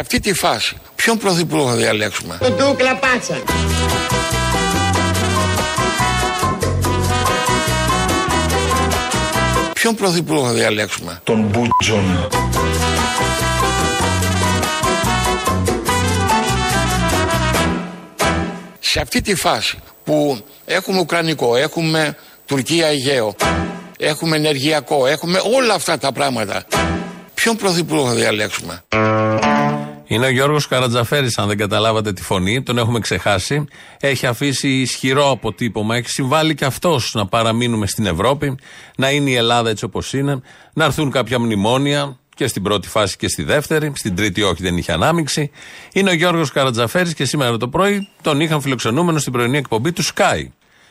αυτή τη φάση, ποιον πρωθυπουργό θα διαλέξουμε; Τον Τούκλα Πάτσα. Ποιον πρωθυπουργό θα διαλέξουμε; Τον Μπούτζον. Σε αυτή τη φάση που έχουμε Ουκρανικό, έχουμε Τουρκία Αιγαίο, έχουμε ενεργειακό, έχουμε όλα αυτά τα πράγματα. Ποιον πρωθυπουργό θα διαλέξουμε; Είναι ο Γιώργος Καρατζαφέρης, αν δεν καταλάβατε τη φωνή, τον έχουμε ξεχάσει. Έχει αφήσει ισχυρό αποτύπωμα, έχει συμβάλει και αυτός να παραμείνουμε στην Ευρώπη, να είναι η Ελλάδα έτσι όπως είναι, να έρθουν κάποια μνημόνια και στην πρώτη φάση και στη δεύτερη, στην τρίτη όχι δεν είχε ανάμειξη. Είναι ο Γιώργος Καρατζαφέρης και σήμερα το πρωί τον είχαν φιλοξενούμενο στην πρωινή εκπομπή του Sky.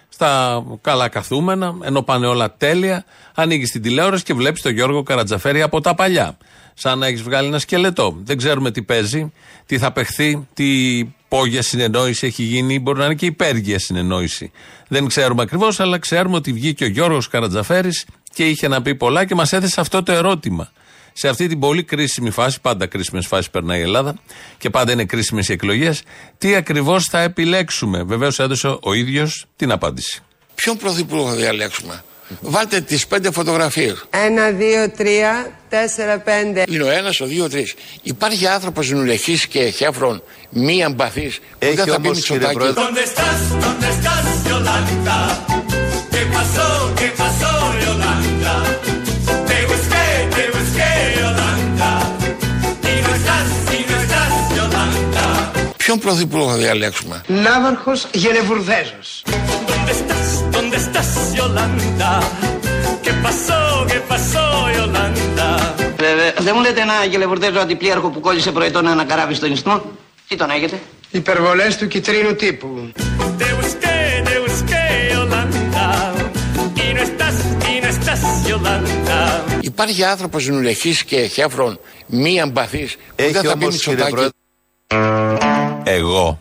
Στα καλά καθούμενα, ενώ πάνε όλα τέλεια, ανοίγει την τηλεόραση και βλέπεις τον Γιώργο Καρατζαφέρη από τα παλιά σαν να έχεις βγάλει ένα σκελετό. Δεν ξέρουμε τι παίζει, τι θα παιχθεί, τι πόγια συνεννόηση έχει γίνει, μπορεί να είναι και υπέργεια συνεννόηση. Δεν ξέρουμε ακριβώς, αλλά ξέρουμε ότι βγήκε ο Γιώργος Καρατζαφέρης και είχε να πει πολλά και μας έθεσε αυτό το ερώτημα. Σε αυτή την πολύ κρίσιμη φάση, πάντα κρίσιμες φάσεις περνάει η Ελλάδα και πάντα είναι κρίσιμες οι εκλογές, τι ακριβώς θα επιλέξουμε. Βεβαίως έδωσε ο ίδιος την απάντηση. Ποιον πρωθυπουργό θα διαλέξουμε; Βάλτε τις πέντε φωτογραφίες. Ένα, δύο, τρία, τέσσερα, πέντε. Είναι ο ένας, ο δύο, ο τρεις. Υπάρχει άνθρωπος νουλεχής και χέφρον, μη εμπαθή, που δεν θα πει Μητσοτάκη. ¿Dónde estás? ¿Dónde estás, Yolanda? ¿Qué pasó? ¿Qué pasó, Yolanda? Te busqué, te busqué, Yolanda. Y no estás, y no estás, Yolanda. Ποιον πρωθυπουργό θα διαλέξουμε; Ναύαρχος Γενεβουρδέζος. ¿Dónde estás? ¿Dónde estás, Yolanda? ¿Qué pasó? ¿Qué pasó, Yolanda? Βέβαια, δεν μου λέτε ένα γελεβουρδέζο αντιπλήρχο που κόλλησε προετών ένα καράβι στον ιστό. Τι τον έχετε; Υπερβολές του κυτρίνου τύπου. Te busqué, te busqué, Yolanda. Y no estás, y no estás, Yolanda. Υπάρχει άνθρωπος νουλεχή και χέφρον, μη εμπαθής, που δεν θα πει Μητσοτάκη. Εγώ.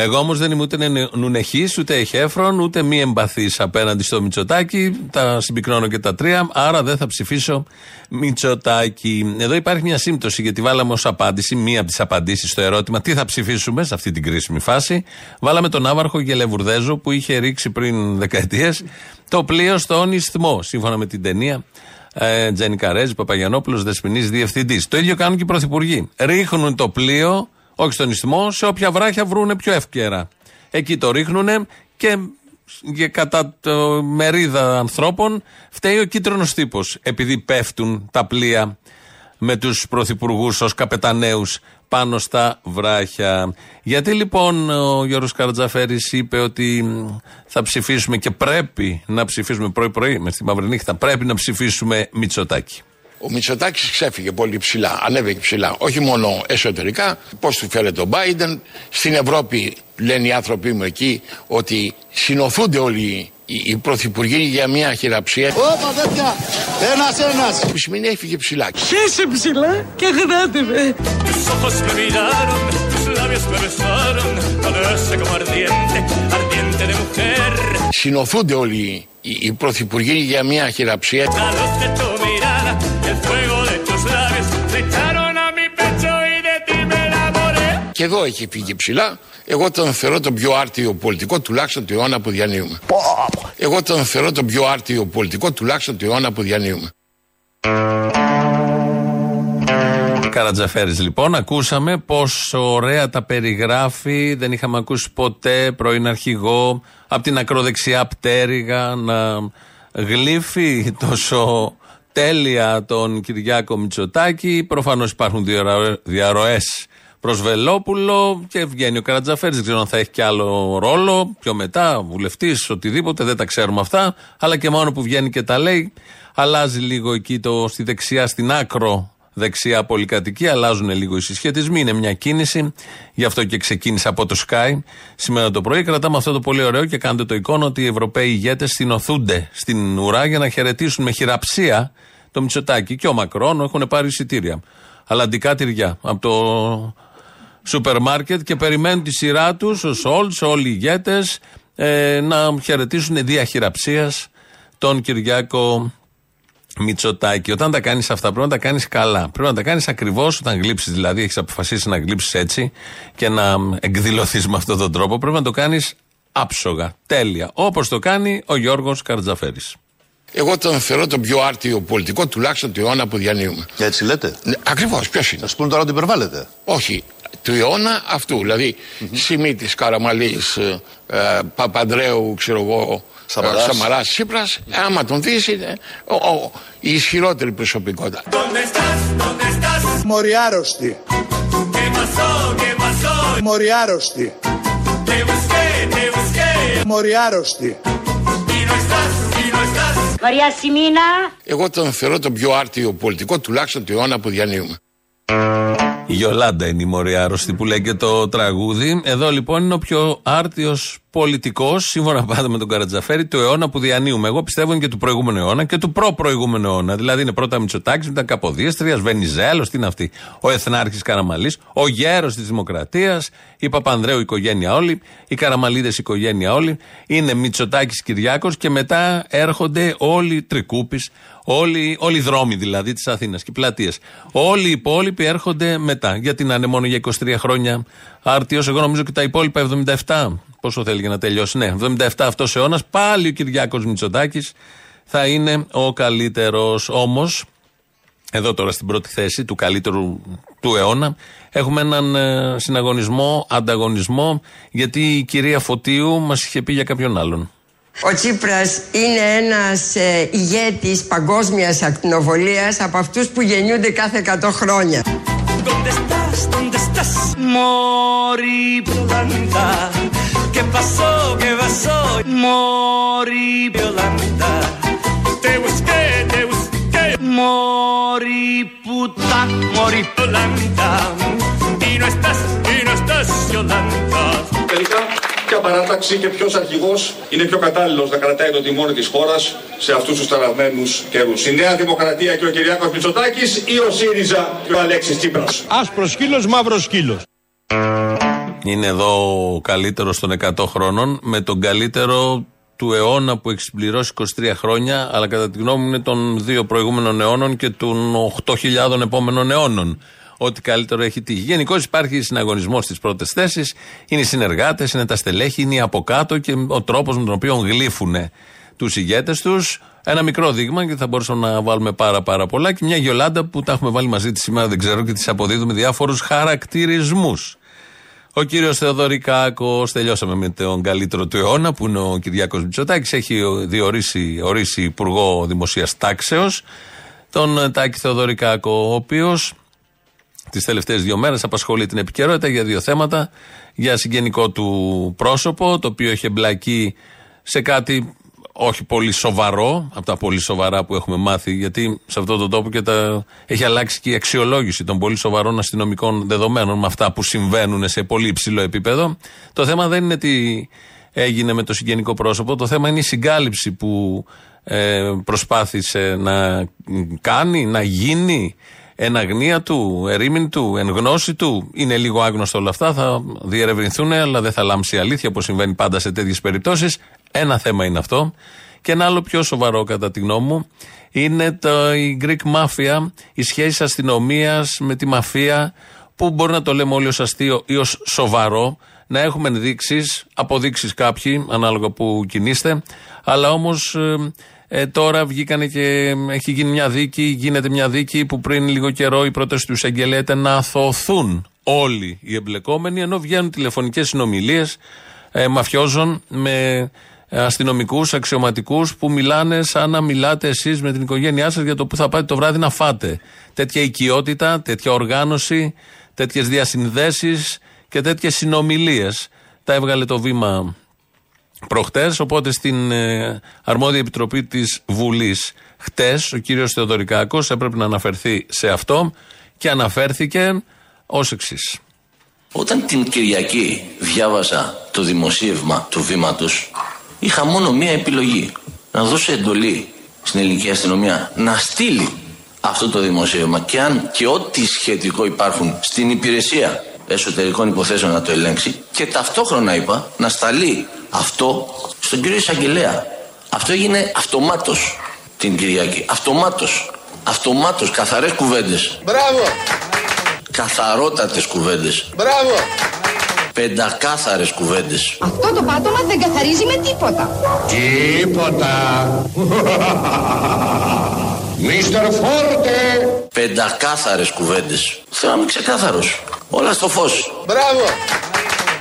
Εγώ όμως δεν είμαι ούτε νουνεχής, ούτε εχέφρον, ούτε μη εμπαθής απέναντι στο Μητσοτάκι. Τα συμπυκνώνω και τα τρία, άρα δεν θα ψηφίσω Μητσοτάκι. Εδώ υπάρχει μια σύμπτωση, γιατί βάλαμε ως απάντηση, μία από τις απαντήσεις στο ερώτημα τι θα ψηφίσουμε σε αυτή την κρίσιμη φάση. Βάλαμε τον Άβαρχο Γελεβουρδέζο που είχε ρίξει πριν δεκαετίες το πλοίο στον Ισθμό, σύμφωνα με την ταινία. Ε, Τζένι Καρέζη, Παπαγιανόπουλος, Δεσπινή Διευθυντής. Το ίδιο κάνουν και οι πρωθυπουργοί. Ρίχνουν το πλοίο όχι στον ισθμό, σε όποια βράχια βρούνε πιο εύκαιρα. Εκεί το ρίχνουνε και και κατά το μερίδα ανθρώπων φταίει ο κίτρινος τύπος. Επειδή πέφτουν τα πλοία με τους πρωθυπουργούς ως καπεταναίου πάνω στα βράχια. Γιατί λοιπόν ο Γιώργος Καρατζαφέρης είπε ότι θα ψηφίσουμε και πρέπει να ψηφίσουμε πρωί-πρωί, μες στη μαύρη νύχτα, πρέπει να ψηφίσουμε Μητσοτάκη. Ο Μητσοτάκης ξέφυγε πολύ ψηλά, ανέβηκε ψηλά. Όχι μόνο εσωτερικά, πώς του φέρεται ο Biden. Στην Ευρώπη λένε οι άνθρωποι μου εκεί ότι συνοθούνται όλοι οι, οι πρωθυπουργοί για μια χειραψία. Όπα τέτοια, ένας ένας. Που σημαίνει έφυγε ψηλά. Χέσε ψηλά και γράτε με. Tus ojos me miraron, tus labios me besaron, todo eso como ardiente, ardiente de mujer. Συνοθούνται όλοι οι, οι πρωθυπουργοί για μια χειραψία. El fuego de tus labios se echaron a mi pecho y de ti me enamoré. Και εδώ έχει φύγει ψηλά. Εγώ τον θεωρώ τον πιο άρτιο πολιτικό τουλάχιστον του αιώνα που διανύουμε. Εγώ τον θεωρώ τον πιο άρτιο πολιτικό τουλάχιστον του αιώνα που διανύουμε. Καρατζαφέρης λοιπόν, ακούσαμε πόσο ωραία τα περιγράφει. Δεν είχαμε ακούσει ποτέ πρώην αρχηγό από την ακροδεξιά πτέρυγα να γλύφει τόσο τέλεια τον Κυριάκο Μητσοτάκη. Προφανώς υπάρχουν διαρροές προς Βελόπουλο και βγαίνει ο Καρατζαφέρης. Δεν ξέρω αν θα έχει και άλλο ρόλο πιο μετά, βουλευτής, οτιδήποτε, δεν τα ξέρουμε αυτά. Αλλά και μόνο που βγαίνει και τα λέει, αλλάζει λίγο εκεί το, στη δεξιά, στην άκρο δεξιά πολυκατοικία, αλλάζουν λίγο οι συσχετισμοί. Είναι μια κίνηση, γι' αυτό και ξεκίνησε από το Sky σήμερα το πρωί. Κρατάμε αυτό το πολύ ωραίο και κάντε το εικόνα ότι οι Ευρωπαίοι ηγέτες συνοθούνται στην ουρά για να χαιρετήσουν με χειραψία το Μητσοτάκι και ο Μακρόν έχουν πάρει εισιτήρια. Αλλαντικά τυριά από το σούπερ μάρκετ και περιμένουν τη σειρά τους, ο Σόλτς, όλοι οι ηγέτες, ε, να χαιρετήσουν δια χειραψίας τον Κυριάκο Μητσοτάκη. Όταν τα κάνεις αυτά, πρέπει να τα κάνεις καλά. Πρέπει να τα κάνεις ακριβώς όταν γλύψεις, δηλαδή έχεις αποφασίσει να γλύψεις έτσι και να εκδηλωθείς με αυτόν τον τρόπο. Πρέπει να το κάνεις άψογα, τέλεια. Όπως το κάνει ο Γιώργος Καρτζαφέρη. Εγώ τον θεωρώ τον πιο άρτιο πολιτικό, τουλάχιστον του αιώνα που διανύουμε. Έτσι λέτε; Ακριβώς, ποιος είναι; Θα σου πούνε τώρα ότι υπερβάλλετε. Όχι, του αιώνα αυτού. Δηλαδή, Σιμίτη, Καραμαλής, ε, Παπαντρέου, ξέρω εγώ, Σαμαράς. Σαμαράς, Τσίπρας. Άμα τον δεις, είναι ο, ο- η ισχυρότερη προσωπικότητα. ¿Dónde estás? ¿Dónde estás? Μοριάρωστη. ¿Qué pasó? ¿Qué pasó? Μοριάρωστη. Te busqué, te busqué Μοριάρωστη. y no estás, y no estás. Μαρία Σιμίνα. Εγώ τον θεωρώ τον πιο άρτιο πολιτικό, τουλάχιστον του αιώνα που διανύουμε. Η Γιολάντα είναι η μωρή άρρωστη που λέει και το τραγούδι. Εδώ λοιπόν είναι ο πιο άρτιος πολιτικός, σύμφωνα πάντα με τον Καρατζαφέρη, του αιώνα που διανύουμε. Εγώ πιστεύω είναι και του προηγούμενου αιώνα και του προ-προηγούμενου αιώνα. Δηλαδή είναι πρώτα Μητσοτάκης, μετά Καποδίστρια, Βενιζέλος, τι είναι αυτή. Ο Εθνάρχης Καραμαλής, ο γέρος της Δημοκρατίας, η Παπανδρέου οικογένεια όλη, οι Καραμαλίδες οικογένεια όλη. Είναι Μητσοτάκης Κυριάκος και μετά έρχονται όλοι οι τρικούπης, όλοι, όλοι οι δρόμοι δηλαδή της Αθήνας και οι πλατείες. Όλοι οι υπόλοιποι έρχονται μετά. Γιατί να είναι μόνο για 23 χρόνια άρτιο, εγώ νομίζω και τα υπόλοιπα 77. Πόσο θέλει για να τελειώσει; Ναι, 77 αυτός αιώνας. Πάλι ο Κυριάκος Μητσοτάκης θα είναι ο καλύτερος. Όμως, εδώ τώρα στην πρώτη θέση του καλύτερου του αιώνα έχουμε έναν ε, συναγωνισμό, ανταγωνισμό, γιατί η κυρία Φωτίου μας είχε πει για κάποιον άλλον. Ο Τσίπρας είναι ένας ε, ηγέτης παγκόσμιας παγκόσμιας από αυτούς που γεννιούνται κάθε 100 χρόνια. Και πασό και και ποια παράταξη και ποιος αρχηγός είναι πιο κατάλληλος να κρατάει το τιμόνι της χώρας σε αυτούς τους ταραγμένους καιρούς. Η Νέα Δημοκρατία και ο Κυριάκος Μητσοτάκης ή ο ΣΥΡΙΖΑ και ο Αλέξης Τσίπρας. Άσπρος σκύλος, μαύρος σκύλος. Είναι εδώ ο καλύτερος των 100 χρόνων με τον καλύτερο του αιώνα που έχει συμπληρώσει 23 χρόνια, αλλά κατά τη γνώμη μου είναι των δύο προηγούμενων αιώνων και των 8.000 επόμενων αιώνων. Ό,τι καλύτερο έχει τύχει. Γενικώ υπάρχει συναγωνισμός στις πρώτες θέσεις. Είναι οι συνεργάτες, είναι τα στελέχη, είναι οι από κάτω και ο τρόπος με τον οποίο γλύφουν τους ηγέτες τους. Ένα μικρό δείγμα και θα μπορούσαμε να βάλουμε πάρα πάρα πολλά. Και μια Γιολάντα που τα έχουμε βάλει μαζί της σήμερα, δεν ξέρω, και τη αποδίδουμε διάφορους χαρακτηρισμούς. Ο κύριος Θεοδωρικάκος, τελειώσαμε με τον καλύτερο του αιώνα που είναι ο Κυριάκος Μητσοτάκης. Έχει διορίσει ορίσει Υπουργό Δημοσίας Τάξεως τον ε, Τάκη Θεοδωρικάκο, ο οποίος τις τελευταίες δύο μέρες απασχολεί την επικαιρότητα για δύο θέματα. Για συγγενικό του πρόσωπο, το οποίο έχει εμπλακεί σε κάτι όχι πολύ σοβαρό, από τα πολύ σοβαρά που έχουμε μάθει, γιατί σε αυτόν τον τόπο και τα... έχει αλλάξει και η αξιολόγηση των πολύ σοβαρών αστυνομικών δεδομένων με αυτά που συμβαίνουν σε πολύ υψηλό επίπεδο. Το θέμα δεν είναι τι έγινε με το συγγενικό πρόσωπο, το θέμα είναι η συγκάλυψη που ε, προσπάθησε να κάνει, να γίνει εν αγνία του, ερήμην του, εν γνώση του. Είναι λίγο άγνωστο όλα αυτά, θα διερευνηθούν, αλλά δεν θα λάμψει η αλήθεια, όπως συμβαίνει πάντα σε τέτοιες περιπτώσεις. Ένα θέμα είναι αυτό. Και ένα άλλο πιο σοβαρό, κατά τη γνώμη μου, είναι το, η Greek Mafia, η σχέση αστυνομίας με τη μαφία, που μπορεί να το λέμε όλοι ως αστείο ή ως σοβαρό, να έχουμε ενδείξεις, αποδείξεις κάποιοι, ανάλογα που κινείστε, αλλά όμως ε, τώρα βγήκανε και έχει γίνει μια δίκη, γίνεται μια δίκη που πριν λίγο καιρό η πρόταση τους εισαγγελέα ήταν να αθωωθούν όλοι οι εμπλεκόμενοι, ενώ βγαίνουν τηλεφωνικές συνομιλίες ε, μαφιόζων με αστυνομικούς, αξιωματικούς που μιλάνε σαν να μιλάτε εσείς με την οικογένειά σας για το που θα πάτε το βράδυ να φάτε. Τέτοια οικειότητα, τέτοια οργάνωση, τέτοιες διασυνδέσεις και τέτοιες συνομιλίες. Τα έβγαλε το βήμα προχτές. Οπότε στην ε, αρμόδια επιτροπή της Βουλής χτες, ο κύριος Θεοδωρικάκος έπρεπε να αναφερθεί σε αυτό και αναφέρθηκε ως εξής. Όταν την Κυριακή διάβασα το δημοσίευμα του βήματος, είχα μόνο μία επιλογή. Να δώσω εντολή στην ελληνική αστυνομία να στείλει αυτό το δημοσίευμα και αν και ό,τι σχετικό υπάρχουν στην υπηρεσία εσωτερικών υποθέσεων να το ελέγξει και ταυτόχρονα είπα να σταλεί αυτό στον κύριο Εισαγγελέα. Αυτό έγινε αυτομάτως. την Κυριακή. Αυτομάτως. Αυτομάτως. Καθαρές κουβέντες. Μπράβο. Καθαρότατες κουβέντες. Μπράβο. Πεντακάθαρες κουβέντες. Αυτό το πάτωμα δεν καθαρίζει με τίποτα. Τίποτα. Μίστερ Φόρτε. Πεντακάθαρες κουβέντες. Θέλω να είμαι ξεκάθαρος. Όλα στο φως. Μπράβο.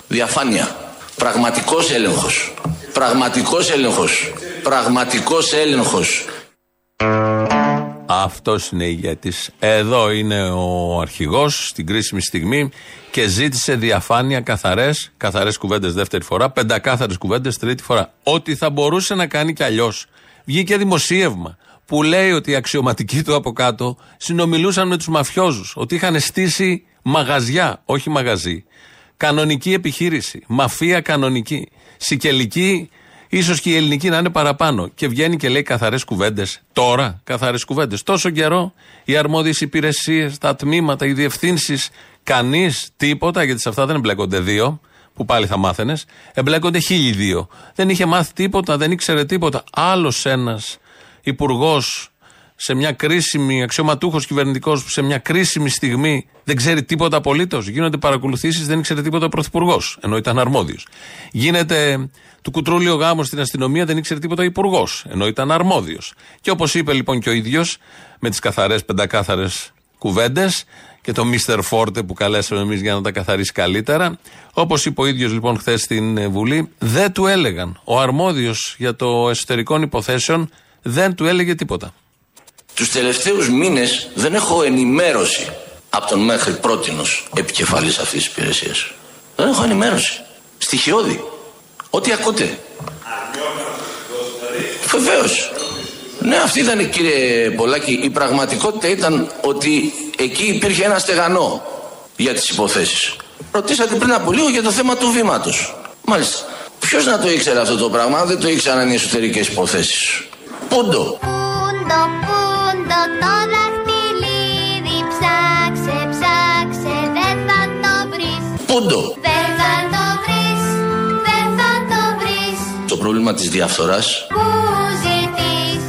Διαφάνεια. Πραγματικός έλεγχος. Πραγματικός έλεγχος. Πραγματικός έλεγχος. Αυτός είναι ηγέτης. Εδώ είναι ο αρχηγός στην κρίσιμη στιγμή και ζήτησε διαφάνεια καθαρές, καθαρές κουβέντες δεύτερη φορά, πεντακάθαρες κουβέντες τρίτη φορά. Ότι θα μπορούσε να κάνει κι αλλιώς. Βγήκε δημοσίευμα που λέει ότι οι αξιωματικοί του από κάτω συνομιλούσαν με τους μαφιόζους. Ότι είχαν στήσει μαγαζιά, όχι μαγαζί. Κανονική επιχείρηση. Μαφία κανονική. Σικελική, ίσως και η ελληνική να είναι παραπάνω. Και βγαίνει και λέει καθαρές κουβέντες. Τώρα, καθαρές κουβέντες. Τόσο καιρό οι αρμόδιες υπηρεσίες, τα τμήματα, οι διευθύνσεις, κανείς τίποτα, γιατί σε αυτά δεν εμπλέκονται δύο, που πάλι θα μάθαινες. Εμπλέκονται χίλιοι δύο. Δεν είχε μάθει τίποτα, δεν ήξερε τίποτα. Άλλος ένας υπουργός σε μια κρίσιμη, αξιωματούχος κυβερνητικός που σε μια κρίσιμη στιγμή δεν ξέρει τίποτα απολύτως. Γίνονται παρακολουθήσεις, δεν ήξερε τίποτα ο πρωθυπουργός, ενώ ήταν αρμόδιος. Γίνεται του κουτρούλιο γάμο στην αστυνομία, δεν ήξερε τίποτα ο υπουργός, ενώ ήταν αρμόδιος. Και όπως είπε λοιπόν και ο ίδιος, με τις καθαρές, πεντακάθαρες κουβέντες και το Μίστερ Φόρτε που καλέσαμε εμείς για να τα καθαρίσει καλύτερα. Όπως είπε ο ίδιος λοιπόν χθες στην ε, Βουλή, δεν του έλεγαν. Ο αρμόδιος για το εσωτερικών υποθέσεων δεν του έλεγε τίποτα. Τους τελευταίους μήνες δεν έχω ενημέρωση από τον μέχρι πρότινος επικεφαλής αυτής της υπηρεσίας. Δεν έχω ενημέρωση. Στοιχειώδη. Ό,τι ακούτε. Βεβαίως. Ναι, αυτή ήταν κύριε Πολάκη. Η πραγματικότητα ήταν ότι εκεί υπήρχε ένα στεγανό για τις υποθέσεις. Ρωτήσατε πριν από λίγο για το θέμα του βήματος. Μάλιστα. Ποιος να το ήξερε αυτό το πράγμα, αν δεν το ήξεραν οι εσωτερικές υποθέσεις. Πούντο. Πούντο, πούντο το δαχτυλίδι Ψάξε, ψάξε, δεν θα το βρεις Πούντο. Δεν θα το βρεις, δεν θα το βρεις Το πρόβλημα της διαφθοράς Πού ζητείς;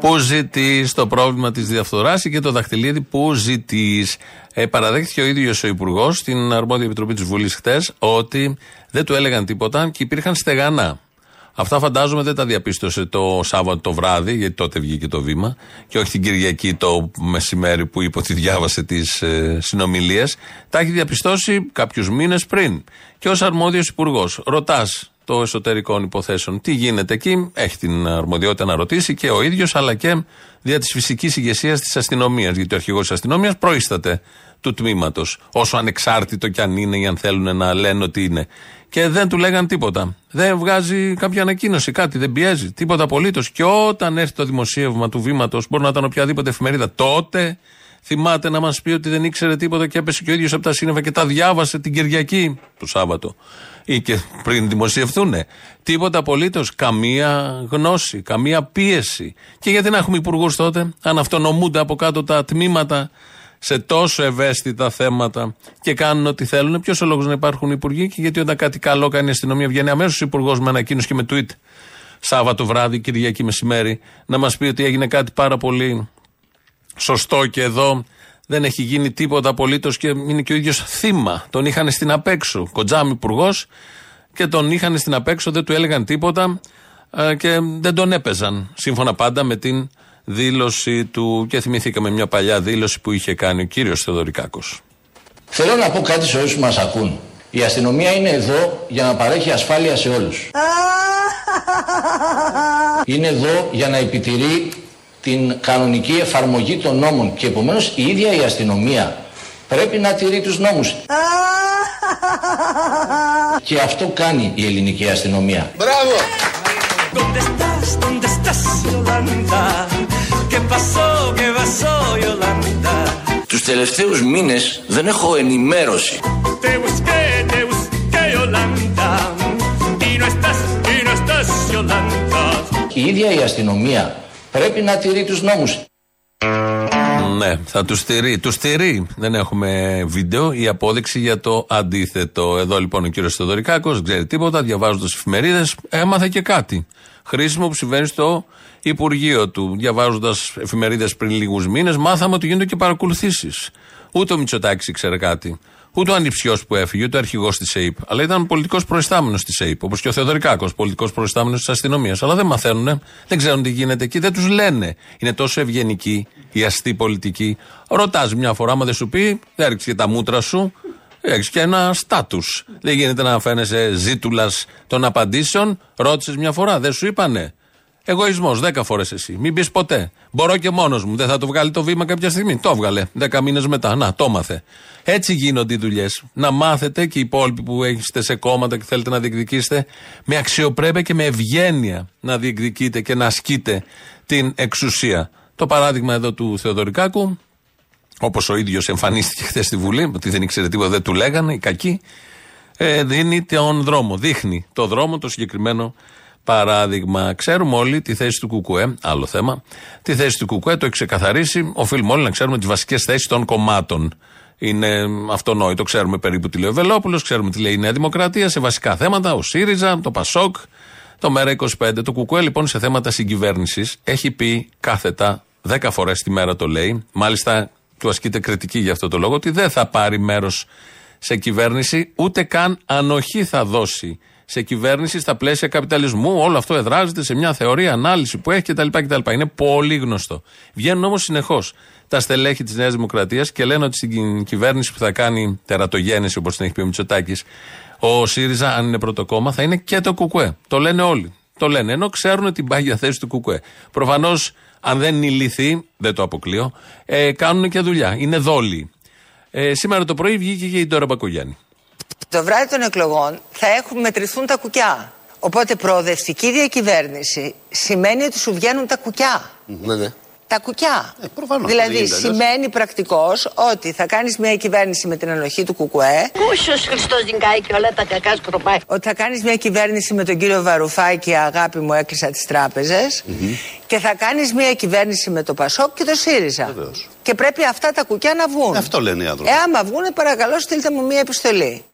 Πού ζητείς το πρόβλημα της διαφθοράς και το δαχτυλίδι που ζητείς; Ε, παραδέχτηκε ο ίδιος ο Υπουργός στην αρμόδια επιτροπή της Βουλής χτες ότι δεν του έλεγαν τίποτα και υπήρχαν στεγανά. Αυτά φαντάζομαι δεν τα διαπίστωσε το Σάββατο το βράδυ, γιατί τότε βγήκε το βήμα, και όχι την Κυριακή το μεσημέρι που είπε ότι διάβασε τις ε, συνομιλίες. Τα έχει διαπιστώσει κάποιους μήνες πριν. Και ως αρμόδιος υπουργός, ρωτάς το εσωτερικών υποθέσεων τι γίνεται εκεί, έχει την αρμοδιότητα να ρωτήσει και ο ίδιος, αλλά και δια της φυσικής ηγεσίας της αστυνομίας. Γιατί ο αρχηγός της αστυνομίας προείσταται του τμήματος, όσο ανεξάρτητο κι αν είναι ή αν θέλουν να λένε ότι είναι. Και δεν του λέγαν τίποτα. Δεν βγάζει κάποια ανακοίνωση, κάτι, δεν πιέζει, τίποτα απολύτως. Και όταν έρθει το δημοσίευμα του βήματος, μπορεί να ήταν οποιαδήποτε εφημερίδα, τότε θυμάται να μας πει ότι δεν ήξερε τίποτα και έπεσε και ο ίδιος από τα σύννεφα και τα διάβασε την Κυριακή το Σάββατο ή και πριν δημοσιευθούν. Τίποτα απολύτως. Καμία γνώση, καμία πίεση. Και γιατί να έχουμε υπουργούς τότε, αν αυτονομούνται από κάτω τα τμήματα σε τόσο ευαίσθητα θέματα και κάνουν ό,τι θέλουν. Ποιος ο λόγος να υπάρχουν υπουργοί; Και γιατί όταν κάτι καλό κάνει η αστυνομία βγαίνει αμέσως υπουργός με ανακοίνωση και με tweet Σάββατο βράδυ, Κυριακή μεσημέρι, να μας πει ότι έγινε κάτι πάρα πολύ σωστό και εδώ δεν έχει γίνει τίποτα απολύτως και είναι και ο ίδιος θύμα. Τον είχαν στην απέξω. Κοντζάμι υπουργός και τον είχαν στην απέξω, δεν του έλεγαν τίποτα ε, και δεν τον έπαιζαν. Σύμφωνα πάντα με την δήλωση του. Και θυμηθήκαμε μια παλιά δήλωση που είχε κάνει ο κύριο Θεοδωρικάκο. Θέλω να πω κάτι σε όσους μας ακούν. Η αστυνομία είναι εδώ για να παρέχει ασφάλεια σε όλους. Είναι εδώ για να επιτηρεί την κανονική εφαρμογή των νόμων και επομένως η ίδια η αστυνομία πρέπει να τηρεί τους νόμους. Και αυτό κάνει η ελληνική αστυνομία. Μπράβο. ¿Dónde estás? ¿Dónde estás, Yolanda? ¿Qué pasó? ¿Qué pasó, Yolanda? Τους τελευταίους μήνες δεν έχω ενημέρωση. Te busqué, te busqué, Yolanda. Y no estás, y no estás, Yolanda. Η ίδια η αστυνομία πρέπει να τηρεί τους νόμους. Ναι, θα τους στηρεί. Τους στηρεί. Δεν έχουμε βίντεο ή απόδειξη για το αντίθετο. Εδώ λοιπόν ο κύριος Θεοδωρικάκος δεν ξέρει τίποτα, διαβάζοντας εφημερίδες, έμαθε και κάτι. Χρήσιμο που συμβαίνει στο Υπουργείο του. Διαβάζοντας εφημερίδες πριν λίγους μήνες, μάθαμε ότι γίνονται και παρακολουθήσεις. Ούτε ο Μητσοτάκης ήξερε κάτι. Ούτε ο ανιψιός που έφυγε, ούτε ο αρχηγός της ΑΕΠ. Αλλά ήταν πολιτικός προϊστάμενος της ΑΕΠ. Όπως και ο Θεοδωρικάκος, πολιτικός προϊστάμενος της αστυνομίας. Αλλά δεν μαθαίνουν, δεν ξέρουν τι γίνεται εκεί, δεν τους λένε. Είναι τόσο ευγενική η αστή πολιτική. Ρωτάς μια φορά, άμα δεν σου πει, έριξε και τα μούτρα σου, έχει και ένα στάτους. Δεν γίνεται να φαίνεσαι ζήτουλας των απαντήσεων. Ρώτησες μια φορά, δεν σου είπανε. Εγωισμός, δέκα φορές εσύ. Μην πεις ποτέ. Μπορώ και μόνος μου. Δεν θα το βγάλει το βήμα κάποια στιγμή. Το έβγαλε. Δέκα μήνες μετά. Να, το μάθε. Έτσι γίνονται οι δουλειές. Να μάθετε και οι υπόλοιποι που έχετε σε κόμματα και θέλετε να διεκδικήσετε με αξιοπρέπεια και με ευγένεια να διεκδικείτε και να ασκείτε την εξουσία. Το παράδειγμα εδώ του Θεοδωρικάκου, όπως ο ίδιος εμφανίστηκε χθες στη Βουλή, ότι δεν ήξερε τίποτα, δεν του λέγανε, οι κακοί, ε, δίνει τον δρόμο. Δείχνει το δρόμο, το συγκεκριμένο παράδειγμα. Ξέρουμε όλοι τη θέση του Κουκουέ, άλλο θέμα. Τη θέση του Κουκουέ το έχει ξεκαθαρίσει. Οφείλουμε όλοι να ξέρουμε τις βασικές θέσεις των κομμάτων. Είναι αυτονόητο. Ξέρουμε περίπου τι λέει ο Βελόπουλος, ξέρουμε τι λέει η Νέα Δημοκρατία σε βασικά θέματα. Ο ΣΥΡΙΖΑ, το ΠΑΣΟΚ, το ΜΕΡΑ25. Το Κουκουέ λοιπόν σε θέματα συγκυβέρνησης έχει πει κάθετα, 10 φορές τη μέρα το λέει. Μάλιστα του ασκείται κριτική για αυτό το λόγο, ότι δεν θα πάρει μέρος σε κυβέρνηση, ούτε καν ανοχή θα δώσει σε κυβέρνηση στα πλαίσια καπιταλισμού. Όλο αυτό εδράζεται σε μια θεωρία, ανάλυση που έχει κτλ. κτλ. Είναι πολύ γνωστό. Βγαίνουν όμως συνεχώς τα στελέχη της Νέας Δημοκρατίας και λένε ότι στην κυβέρνηση που θα κάνει τερατογέννηση, όπως την έχει πει ο Μητσοτάκης, ο ΣΥΡΙΖΑ, αν είναι πρώτο κόμμα, θα είναι και το ΚΚΕ. Το λένε όλοι. Το λένε, ενώ ξέρουν την πάγια θέση του ΚΚΕ. Προφανώς, αν δεν είναι ηλίθιοι, δεν το αποκλείω, ε, κάνουν και δουλειά. Είναι δόλοι. Ε, σήμερα το πρωί βγήκε και η Ντόρα Μπακογιάννη. Το βράδυ των εκλογών θα έχουν μετρηθούν τα κουκιά. Οπότε προοδευτική διακυβέρνηση σημαίνει ότι σου βγαίνουν τα κουκιά. Ναι, ναι. Τα κουκιά. Ε, προφανώς, δηλαδή δεν γίνεται αλλιώς. σημαίνει πρακτικώ ότι θα κάνεις μια κυβέρνηση με την ανοχή του Κουκουέ. Κούσιος Χριστός την κάει και όλα τα κακά σκροπάει. Ότι θα κάνεις μια κυβέρνηση με τον κύριο Βαρουφάκη, αγάπη μου, έκλεισα τις τράπεζες. Και θα κάνεις μια κυβέρνηση με το Πασόκ και το ΣΥΡΙΖΑ. Βεβαίως. Και πρέπει αυτά τα κουκιά να βγουν. Αυτό λένε οι άνθρωποι. Ε, άμα βγουν, παρακαλώ, στείλτε μου μια επιστολή.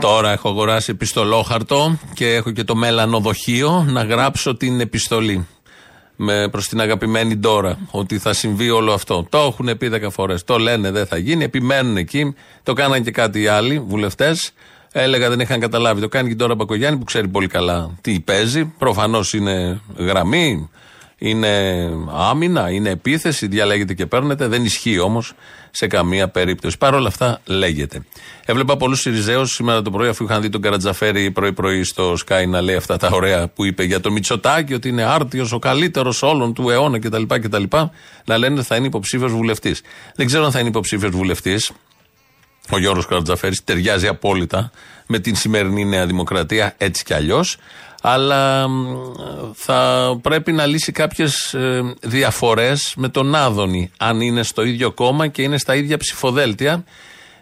Τώρα έχω αγοράσει επιστολόχαρτο και έχω και το μελανοδοχείο να γράψω την επιστολή. Με προς την αγαπημένη Ντόρα ότι θα συμβεί όλο αυτό. Το έχουν πει 10 φορές. Το λένε δεν θα γίνει. Επιμένουν εκεί. Το κάναν και κάτι άλλοι βουλευτές. Έλεγα δεν είχαν καταλάβει. Το κάνει και η Ντόρα Μπακογιάννη που ξέρει πολύ καλά τι παίζει. Προφανώς είναι γραμμή. Είναι άμυνα, είναι επίθεση, διαλέγεται και παίρνετε. Δεν ισχύει όμως σε καμία περίπτωση. Παρ' όλα αυτά λέγεται. Έβλεπα πολλούς Σιριζέους σήμερα το πρωί, αφού είχαν δει τον Καρατζαφέρη πρωί-πρωί στο Sky να λέει αυτά τα ωραία που είπε για το Μητσοτάκι, ότι είναι άρτιος, ο καλύτερος όλων του αιώνα κτλ. κτλ να λένε ότι θα είναι υποψήφιος βουλευτής. Δεν ξέρω αν θα είναι υποψήφιος βουλευτής. Ο Γιώργος Καρατζαφέρης ταιριάζει απόλυτα με την σημερινή Νέα Δημοκρατία έτσι κι αλλιώς. Αλλά μ, θα πρέπει να λύσει κάποιες διαφορές με τον Άδωνη. Αν είναι στο ίδιο κόμμα και είναι στα ίδια ψηφοδέλτια.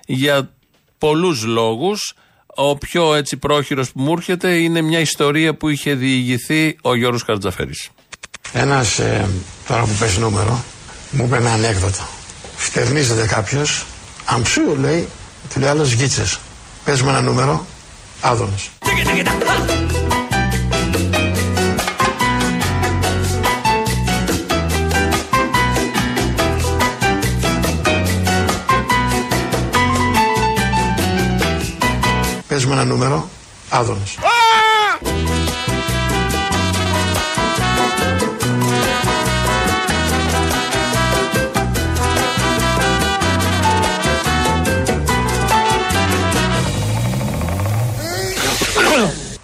Για πολλούς λόγους. Ο πιο έτσι πρόχειρος που μου έρχεται είναι μια ιστορία που είχε διηγηθεί ο Γιώργος Καρατζαφέρης. Ένας ε, τώρα που πες νούμερο μου είπε ένα ανέκδοτο. Φτερνίζεται κάποιος, αμψού λέει, του λέει άλλος γίτσες. Πες μου ένα νούμερο, άδωνος. Πες μου ένα νούμερο, άδωνος.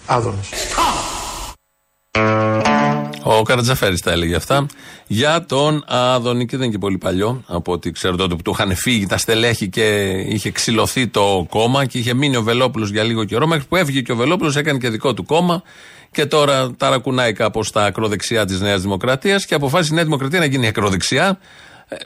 Άδωνος. Ο Καρατζαφέρης τα έλεγε αυτά. Για τον Άδωνη, και δεν είναι και πολύ παλιό, από ό,τι ξέρω τότε που του είχαν φύγει τα στελέχη και είχε ξυλωθεί το κόμμα και είχε μείνει ο Βελόπουλος για λίγο καιρό. Μέχρι που έφυγε και ο Βελόπουλος, έκανε και δικό του κόμμα και τώρα ταρακουνάει κάπως τα ακροδεξιά της Νέας Δημοκρατίας και αποφάσισε η Νέα Δημοκρατία να γίνει ακροδεξιά.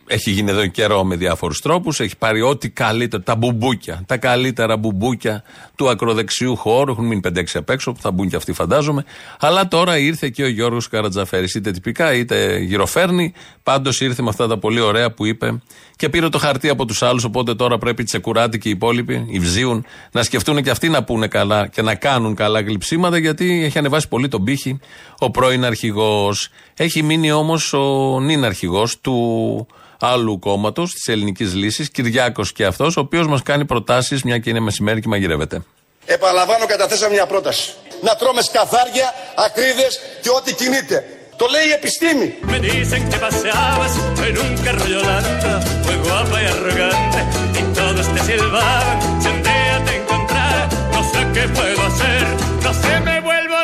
Έχει γίνει εδώ καιρό με διάφορους τρόπους. Έχει πάρει ό,τι καλύτερο, τα μπουμπούκια, τα καλύτερα μπουμπούκια του ακροδεξιού χώρου. Έχουν μείνει 5-6 απ' έξω, που θα μπουν και αυτοί φαντάζομαι. Αλλά τώρα ήρθε και ο Γιώργος Καρατζαφέρης, είτε τυπικά είτε γυροφέρνει. Πάντως ήρθε με αυτά τα πολύ ωραία που είπε και πήρε το χαρτί από τους άλλους. Οπότε τώρα πρέπει οι Τσεκουράτη και οι υπόλοιποι, οι Βζίουν, να σκεφτούν και αυτοί να πούνε καλά και να κάνουν καλά γλυψίματα, γιατί έχει ανεβάσει πολύ τον πύχη ο πρώην αρχηγός. Έχει μείνει όμως ο νυν αρχηγός του άλλου κόμματος, της ελληνικής λύσης, Κυριάκος και αυτός, ο οποίος μας κάνει προτάσεις, μια και είναι μεσημέρι και μαγειρεύεται. Επαναλαμβάνω, καταθέσαμε μια πρόταση. Να τρώμε σκαθάρια, ακρίδες και ό,τι κινείται. Το λέει η επιστήμη. Me dicen que paseabas en un carro Yolanda, muy guapa y arrogante, y todos te silbaban. Si un día te encontrara, no sé qué puedo hacer, no sé, me vuelvo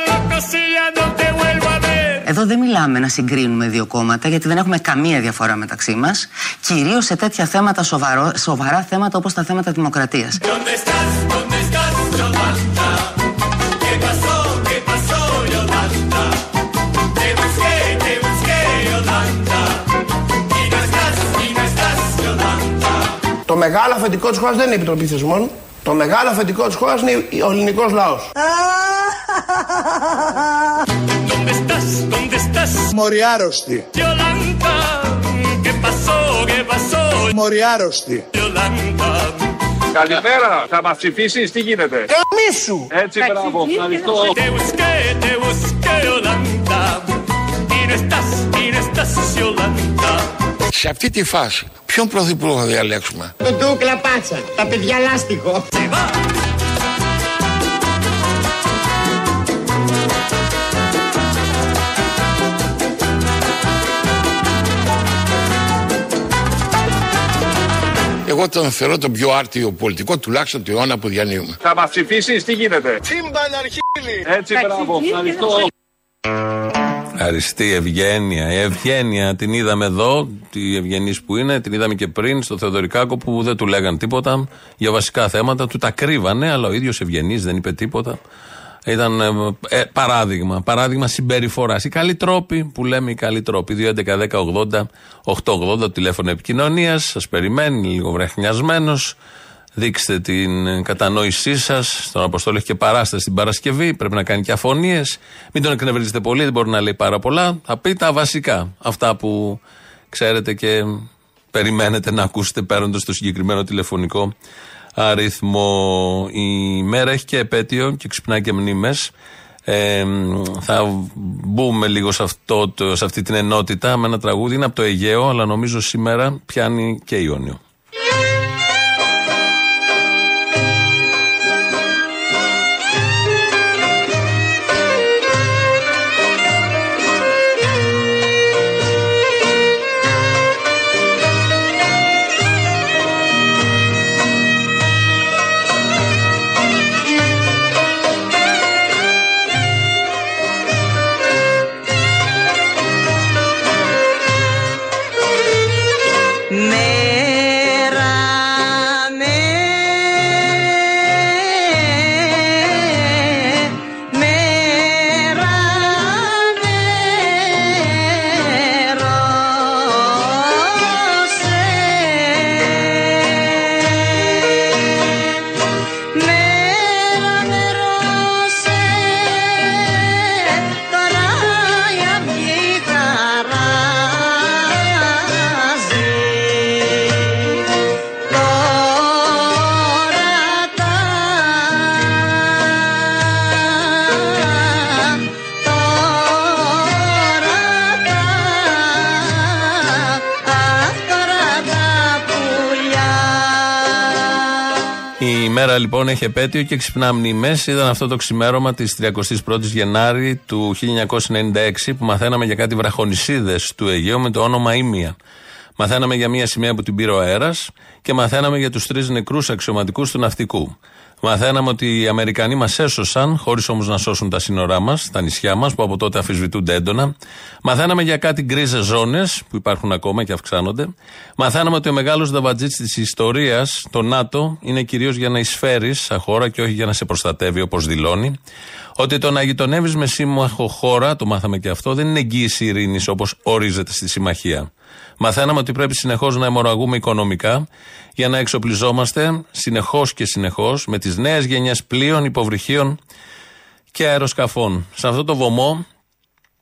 Εδώ δεν μιλάμε να συγκρίνουμε δύο κόμματα, γιατί δεν έχουμε καμία διαφορά μεταξύ μας. Κυρίως σε τέτοια θέματα, σοβαρό, σοβαρά θέματα όπως τα θέματα δημοκρατίας. ¿Dónde estás? ¿Dónde estás, Yolanda? ¿Qué pasó? ¿Qué pasó, Yolanda? Te busqué, te busqué, Yolanda. Y no estás, y no estás, Yolanda. Το μεγάλο αφεντικό της χώρας δεν είναι η Επιτροπή Θεσμών. Το μεγάλο αφεντικό της χώρας είναι ο ελληνικός λαός. ¿Dónde estás? ¿Dónde estás? Μοριάρωστη. Yolanda, ¿qué pasó? ¿Qué pasó? Μοριάρωστη. Yolanda. Καλημέρα, θα μας ψηφίσεις, τι γίνεται; Καμίσου. Έτσι, μπράβο, ευχαριστώ. Te busqué, te busqué, Yolanda. Y no estás, y no estás, Yolanda. Σε αυτή τη φάση, ποιον πρωθυπουργό θα διαλέξουμε; Τον Ντούκλα Πάτσα, τα παιδιά λάστιχο. Εγώ τον θεωρώ τον πιο άρτιο πολιτικό, τουλάχιστον του αιώνα που διανύουμε. Θα μας ψηφίσεις, τι γίνεται; Τσίμπαν αρχίλη. Έτσι, μπράβο, ευχαριστώ. Αριστεί Ευγένεια. Η Ευγένεια την είδαμε εδώ, τη ευγενής που είναι, την είδαμε και πριν στο Θεοδωρικάκο που δεν του λέγαν τίποτα για βασικά θέματα. Του τα κρύβανε, αλλά ο ίδιος ευγενής δεν είπε τίποτα. Ήταν ε, ε, παράδειγμα, παράδειγμα συμπεριφοράς. Οι καλοί τρόποι που λέμε, οι καλοί τρόποι. 2.11.10.80.880 το τηλέφωνο επικοινωνίας. Σας περιμένει, λίγο βρεχνιασμένο. Δείξτε την κατανόησή σας. Στον Αποστόλιο έχει και παράσταση την Παρασκευή. Πρέπει να κάνει και αφωνίες. Μην τον εκνευρίζετε πολύ, δεν μπορεί να λέει πάρα πολλά. Θα πει τα βασικά. Αυτά που ξέρετε και περιμένετε να ακούσετε παίρνοντας το συγκεκριμένο τηλεφωνικό αριθμό. Η μέρα έχει και επέτειο και ξυπνάει και μνήμες. Ε, θα μπούμε λίγο σε, αυτό, το- σε αυτή την ενότητα με ένα τραγούδι. Είναι από το Αιγαίο, αλλά νομίζω σήμερα πιάνει και Ιόνιο. Λοιπόν έχει επέτειο και ξυπνά μνήμες. Ήταν αυτό το ξημέρωμα της 31η Γενάρη του 1996 που μαθαίναμε για κάτι βραχονισίδες του Αιγαίου με το όνομα Ήμια. Μαθαίναμε για μια σημαία που την πήρε ο αέρας και μαθαίναμε για τους τρεις νεκρούς αξιωματικούς του ναυτικού. Μαθαίναμε ότι οι Αμερικανοί μας έσωσαν, χωρίς όμως να σώσουν τα σύνορά μας, τα νησιά μας, που από τότε αφισβητούνται έντονα. Μαθαίναμε για κάτι γκρίζε ζώνες, που υπάρχουν ακόμα και αυξάνονται. Μαθαίναμε ότι ο μεγάλος δαβατζίτη της ιστορίας, το ΝΑΤΟ, είναι κυρίως για να εισφέρεις σαν χώρα και όχι για να σε προστατεύει όπως δηλώνει. Ότι το να γειτονεύεις με σύμμαχο χώρα, το μάθαμε και αυτό, δεν είναι εγγύηση ειρήνης όπως ορίζεται στη συμμαχία. Μαθαίναμε ότι πρέπει συνεχώς να αιμορραγούμε οικονομικά για να εξοπλιζόμαστε συνεχώς και συνεχώς με τις νέες γενιές πλοίων, υποβρυχίων και αεροσκαφών. Σε αυτό το βωμό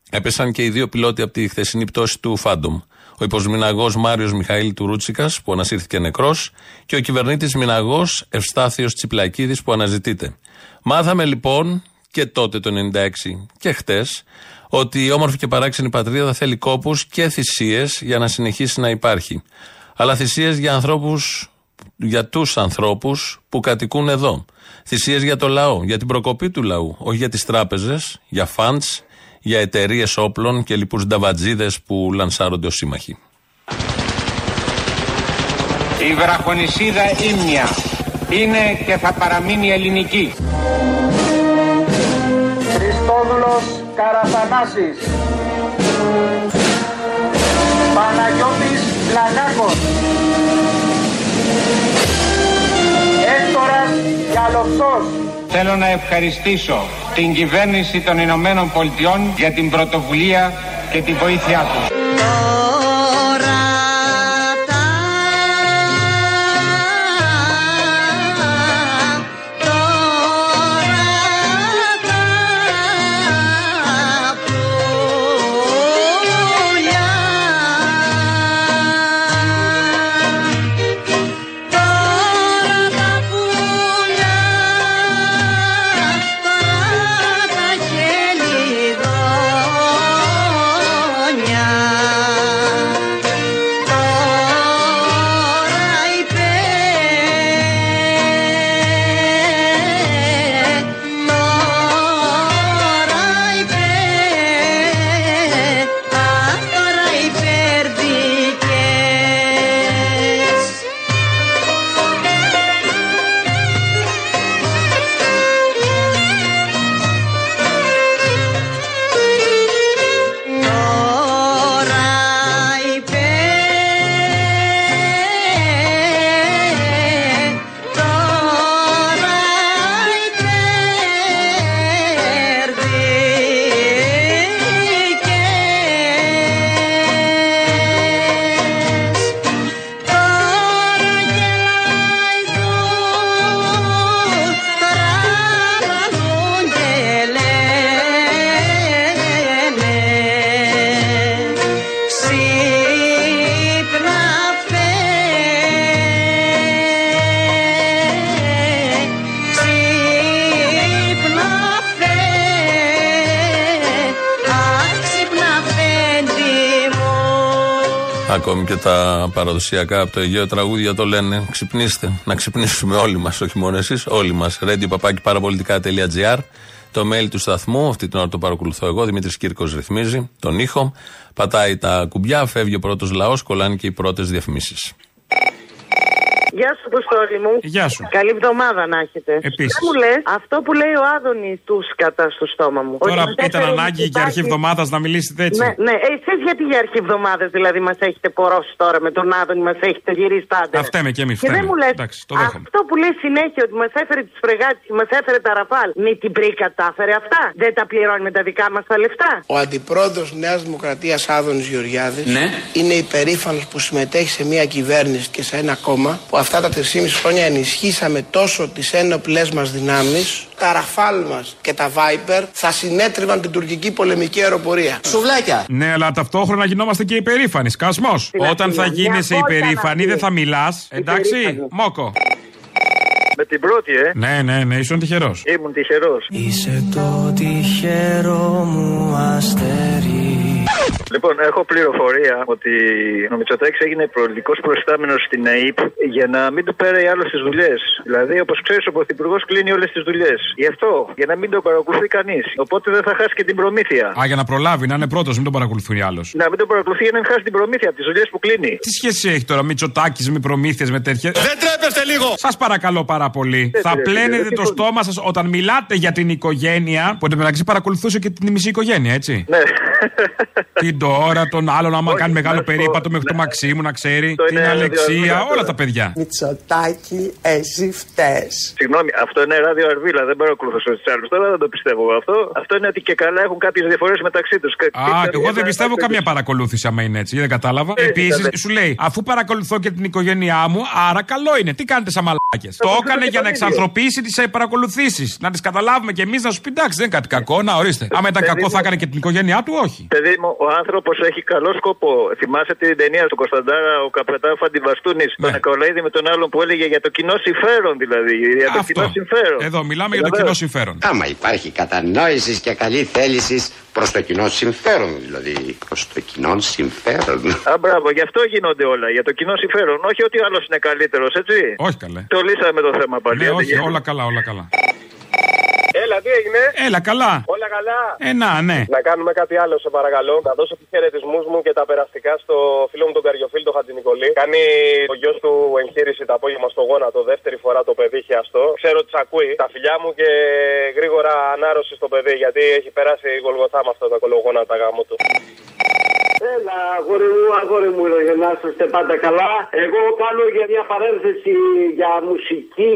έπεσαν και οι δύο πιλότοι από τη χθεσινή πτώση του Φάντομ. Ο υποσμηναγός Μάριος Μιχαήλ Τουρούτσικας, που ανασύρθηκε νεκρός, και ο κυβερνήτης Μηναγό Ευστάθιος Τσιπλακίδης, που αναζητείται. Μάθαμε λοιπόν και τότε το 96 και χτες ότι η όμορφη και παράξενη πατρίδα θέλει κόπους και θυσίες για να συνεχίσει να υπάρχει. Αλλά θυσίες για ανθρώπους, για τους ανθρώπους που κατοικούν εδώ. Θυσίες για το λαό, για την προκοπή του λαού, όχι για τις τράπεζες, για φαντς, για εταιρείες όπλων και λοιπούς νταβατζίδες που λανσάρονται ως σύμμαχοι. Η βραχονισίδα ύμνια είναι και θα παραμείνει ελληνική. Χριστόδουλος Καραθανάσης. Παναγιώτης Λαγάκος Έκτορας Γιαλοψός Θέλω να ευχαριστήσω την κυβέρνηση των Ηνωμένων Πολιτειών για την πρωτοβουλία και την βοήθειά τους. Ακόμη και τα παραδοσιακά από το Αιγαίο τραγούδια το λένε. Ξυπνήστε. Να ξυπνήσουμε όλοι μας, όχι μόνο εσείς, όλοι μας. Radio παπάκι παραπολιτικά.gr. Το mail του σταθμού, αυτή την ώρα το παρακολουθώ εγώ. Δημήτρης Κύρκος ρυθμίζει τον ήχο. Πατάει τα κουμπιά, φεύγει ο πρώτος λαός, κολλάνε και οι πρώτες διαφημίσεις. Γεια σου, Αποστόλη μου. Γεια σου. Καλή εβδομάδα να έχετε. Επίσης. Τι μου λες, αυτό που λέει ο Άδωνης τους σκατά στο στόμα μου. Τώρα Ότι ήταν δεν ανάγκη υπάρχει- για αρχή εβδομάδας να μιλήσετε έτσι. Ναι, ναι. Εσεί γιατί για αρχή εβδομάδας δηλαδή μας έχετε πορώσει τώρα με τον Άδωνη, μας έχετε γυρίσει τα άντερα. Α, φταίμε κι εμείς, Και δεν φταίμε. μου λες, Εντάξει, το δέχομαι. αυτό που λέει συνέχεια ότι μας έφερε τι φρεγάτες και μας έφερε τα ραφάλ. Με την πρίκα τα έφερε αυτά. Δεν τα πληρώνει με τα δικά μας τα λεφτά. Ο αντιπρόεδρος Νέας Δημοκρατίας Άδωνης Γεωργιάδης Ναι. είναι υπερήφανος που συμμετέχει σε μια κυβέρνηση και σε ένα κόμμα που αυτά τα 3,5 χρόνια ενισχύσαμε τόσο τις ένοπλε μας δυνάμεις, τα ραφάλ μας και τα Viper θα συνέτριβαν την τουρκική πολεμική αεροπορία. Σουβλάκια. Ναι, αλλά ταυτόχρονα γινόμαστε και υπερήφανοι. Σκασμός. Όταν θα αστυνομία, γίνεσαι πότε υπερήφανη, δεν θα μιλάς. Εντάξει; Υπερήφανη. Μόκο. Με την πρώτη, ε. Ναι, ναι, ναι, ήσουν τυχερός. Ήμουν τυχερός. Είσαι το τυχερό μου αστέρι Λοιπόν, έχω πληροφορία ότι ο Μητσοτάκης έγινε προληπτικό προϊστάμενος στην ΑΕΠ για να μην του πέρει άλλο τι δουλειές. Δηλαδή, όπως ξέρεις, ο Πρωθυπουργός κλείνει όλες τις δουλειές. Γι' αυτό, για να μην τον παρακολουθεί κανείς. Οπότε δεν θα χάσει και την προμήθεια. Α, για να προλάβει, να είναι πρώτος, μην τον παρακολουθεί άλλος. Να μην τον παρακολουθεί για να μην χάσει την προμήθεια από τις δουλειές που κλείνει. Τι σχέση έχει τώρα Μητσοτάκης με προμήθειες, με τέτοια. Δεν τρέπεστε λίγο! Σας παρακαλώ πάρα πολύ. Δεν θα τρέπεται, πλένετε δεν το συμφωνώ. στόμα σας όταν μιλάτε για την οικογένεια. Που εν τω μεταξύ παρακολουθούσε και την μισή οικογένεια, έτσι. Ναι. Την τώρα, τον άλλον, άμα κάνει μεγάλο περίπατο μέχρι το Μαξίμου να ξέρει. Αυτό Την είναι Αλεξία, ραδιοαρβίλα όλα τώρα. τα παιδιά. Μητσοτάκι, εσύ φταίς. Συγγνώμη, αυτό είναι ράδιο αρβίλα, δεν παρακολουθώ στου άλλους. Τώρα δεν το πιστεύω αυτό. Αυτό είναι ότι και καλά έχουν κάποιες διαφορές μεταξύ τους. Α, εγώ δεν πιστεύω καμία παρακολούθηση άμα είναι έτσι. Δεν κατάλαβα. Επίσης, σου λέει, αφού παρακολουθώ και την οικογένειά μου, άρα καλό είναι. Τι κάνετε σαν μαλάκες; Το έκανε για να εξανθρωπίσει τις παρακολουθήσεις. Να τις καταλάβουμε κι εμείς να σου πει εντάξει, δεν είναι κάτι κακό. Να ορίστε. Άμα ήταν κακό, θα έκανε και την οικογένειά του, όχι. Παιδί μου, ο άνθρωπος έχει καλό σκοπό. Θυμάσαι την ταινία του Κωνσταντάρα, ο καπετάν Φαντιβαστούνης, τον Ακολαίδη με τον άλλον που έλεγε για το κοινό συμφέρον δηλαδή. Για το κοινό συμφέρον. Εδώ μιλάμε για το κοινό συμφέρον. Άμα υπάρχει κατανόησης και καλή θέλησης προς το κοινό συμφέρον, δηλαδή προς το κοινό συμφέρον. Α, μπράβο, γι' αυτό γίνονται όλα. Για το κοινό συμφέρον. Όχι ότι ο άλλος είναι καλύτερος, έτσι; Όχι καλέ. Το λύσαμε το θέμα πάλι. Ναι, άντε, όχι, γεια. όλα καλά, όλα καλά. Έλα, τι έγινε; Έλα, καλά. Όλα καλά. Ε, να, ναι. Να κάνουμε κάτι άλλο, σε παρακαλώ. Να δώσω τους χαιρετισμούς μου και τα περαστικά στο φίλο μου τον Καριοφίλ, τον Χατζη Νικολή. Κάνει ο γιος του εγχείρηση το απόγευμα στο γόνατο. Δεύτερη φορά το παιδί χιαστό. Ξέρω ότι σ' ακούει. Τα φιλιά μου και γρήγορα ανάρρωση στο παιδί γιατί έχει περάσει η γολγοθά με αυτά τα κολογόνατα γάμο του. Έλα, αγόρι μου, αγόρι μου, για να είστε πάντα καλά. Εγώ κάνω για μια παρένθεση για μουσική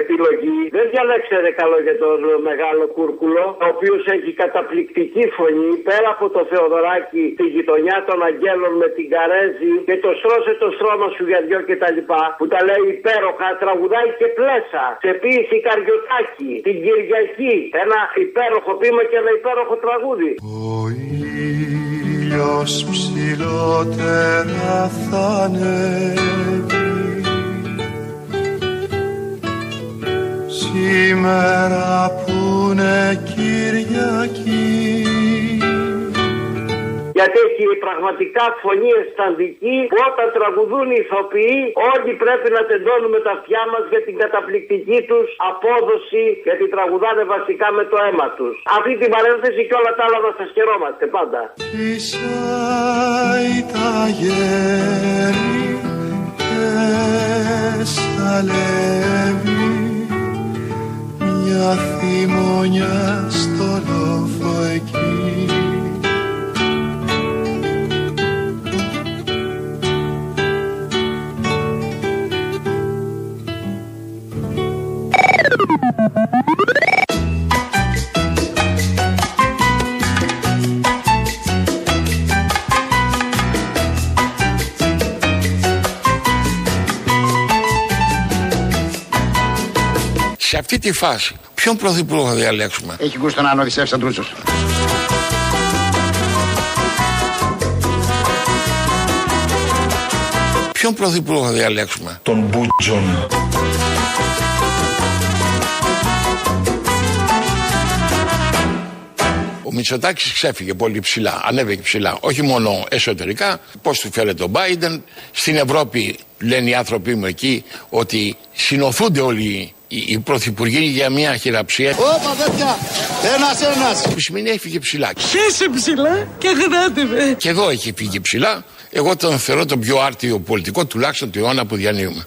επιλογή. Δεν διαλέξετε καλό για τον μεγάλο Κούρκουλο, ο οποίος έχει καταπληκτική φωνή πέρα από το Θεοδωράκι, τη γειτονιά των Αγγέλων με την Καρέζη και το στρώσε το στρώμα σου για δυο και τα λοιπά, που τα λέει υπέροχα, τραγουδάει και πλέσα. Σε ποίηση Καριωτάκη, την Κυριακή. Ένα υπέροχο πείμα και ένα υπέροχο τραγούδι. Ήλιος ψηλότερα θα ανέβει. Σήμερα που είναι Κυριακή Γιατί έχει πραγματικά φωνή αισθαντική που όταν τραγουδούν οι ηθοποιοί όλοι πρέπει να τεντώνουμε τα αυτιά μας για την καταπληκτική τους απόδοση γιατί τραγουδάνε βασικά με το αίμα τους. Αυτή την παρένθεση και όλα τα άλλα να σας χαιρόμαστε πάντα. Φυσάει τα γέρι και σαλεύει μια θυμονιά στο λόφο εκεί αυτή τη φάση, ποιον πρωθυπουργό θα διαλέξουμε; Έχει γούστο να είναι ο Οδυσσέας Αντρούτσος. Ποιον πρωθυπουργό θα διαλέξουμε; Τον Μπούτζον. Ο Μητσοτάκης ξέφυγε πολύ ψηλά, ανέβηκε ψηλά. Όχι μόνο εσωτερικά, πώς του φέρεται ο Biden. Στην Ευρώπη λένε οι άνθρωποι μου εκεί ότι συνοθούνται όλοι οι, οι πρωθυπουργοί για μια χειραψία. Όπα τέτοια, ένας ένας. Που σημαίνει έφυγε ψηλά. Χέσε ψηλά και γράτε με. Και εδώ έχει φύγει ψηλά. Εγώ τον θεωρώ τον πιο άρτιο πολιτικό, τουλάχιστον του αιώνα που διανύουμε.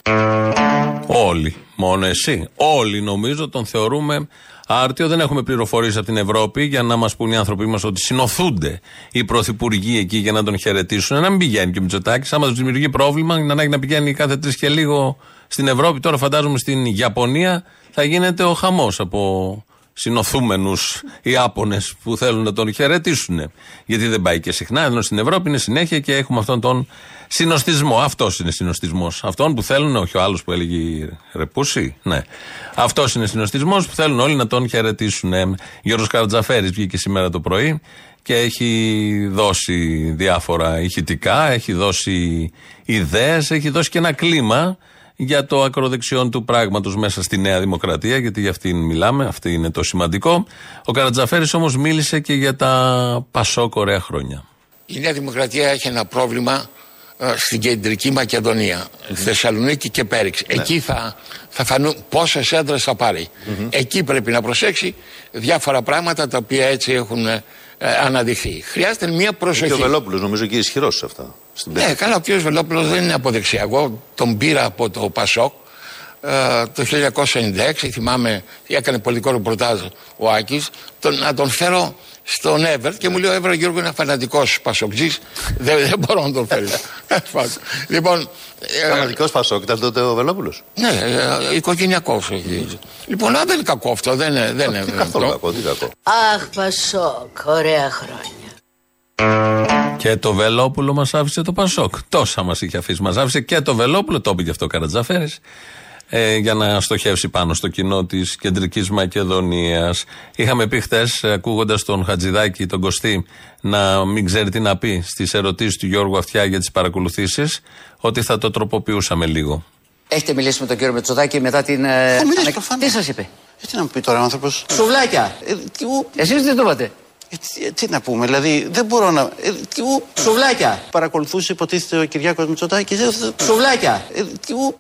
Όλοι. Μόνο εσύ. Όλοι νομίζω τον θεωρούμε άρτιο. Δεν έχουμε πληροφορίες από την Ευρώπη για να μας πούν οι άνθρωποι μας ότι συνοθούνται οι πρωθυπουργοί εκεί για να τον χαιρετήσουν. Να μην πηγαίνει και ο Μητσοτάκης. Άμα τους δημιουργεί πρόβλημα, να ανάγκη να πηγαίνει κάθε τρεις και λίγο στην Ευρώπη. Τώρα φαντάζομαι στην Ιαπωνία θα γίνεται ο χαμός από συνοθούμενους Ιάπωνε που θέλουν να τον χαιρετήσουν. Γιατί δεν πάει και συχνά, ενώ στην Ευρώπη είναι συνέχεια και έχουμε αυτόν τον συνοστισμό. Αυτός είναι συνοστισμός. Αυτόν που θέλουν, όχι ο άλλος που έλεγε Ρεπούση. Ναι. Αυτός είναι συνοστισμός που θέλουν όλοι να τον χαιρετήσουν. Ε, Γιώργος Καρατζαφέρης βγήκε σήμερα το πρωί και έχει δώσει διάφορα ηχητικά, έχει δώσει ιδέες, έχει δώσει και ένα κλίμα για το ακροδεξιόν του πράγματος μέσα στη Νέα Δημοκρατία, γιατί για αυτήν μιλάμε, αυτό είναι το σημαντικό. Ο Καρατζαφέρης όμως μίλησε και για τα πασόκ ωραία χρόνια. Η Νέα Δημοκρατία έχει ένα πρόβλημα ε, στην κεντρική Μακεδονία, Θεσσαλονίκη και Πέριξ. Εκεί θα, θα φανούν πόσες έδρες θα πάρει. Εκεί πρέπει να προσέξει διάφορα πράγματα τα οποία έτσι έχουν ε, αναδειχθεί. Χρειάζεται μια προσοχή. Και ο Βελόπουλος νομίζω και ισχυρός σε αυτά. Στην Ναι, καλά, ο κ. Βελόπουλος δεν είναι από δεξιά. Εγώ τον πήρα από το Πασόκ. ε, το 1996, θυμάμαι, έκανε πολιτικό ρεπορτάζ ο Άκης, τον, να τον φέρω στον Εύερ και μου λέει ο Εύερ Γιώργο είναι φανατικός πασοκτζή. δεν, δεν μπορώ να τον φέρω. λοιπόν. Φανατικός Πασόκ, ήταν τότε ο Βελόπουλος. Ναι, ε, οικογενειακός. Λοιπόν, α, δεν είναι κακό αυτό. Δεν είναι. Δεν είναι καθόλου κακό, τι κακό. Αχ, Πασόκ, ωραία χρόνια. Και το Βελόπουλο μας άφησε το Πασόκ. Τόσα μας είχε αφήσει. Μας άφησε και το Βελόπουλο, το είπε και αυτό ο Καρατζαφέρης, ε, για να στοχεύσει πάνω στο κοινό της κεντρικής Μακεδονίας. Είχαμε πει χτε, ακούγοντας τον Χατζηδάκη, τον Κωστή, να μην ξέρει τι να πει στις ερωτήσεις του Γιώργου Αυτιά για τις παρακολουθήσεις, ότι θα το τροποποιούσαμε λίγο. Έχετε μιλήσει με τον κύριο Μετσοδάκη μετά την. ε, Έχω μιλήσει, ανα- προφανώς. Τι σας είπε; Ε, τι να μου πει τώρα ο άνθρωπος; Σουβλάκια. Εσείς τι το είπατε. Ε, τι να πούμε, δηλαδή δεν μπορώ να. Ε, τι, ου, Σουβλάκια. Παρακολουθούσε υποτίθεται ο Κυριάκος Μητσοτάκη. Σουβλάκια. Ε, τι, ου,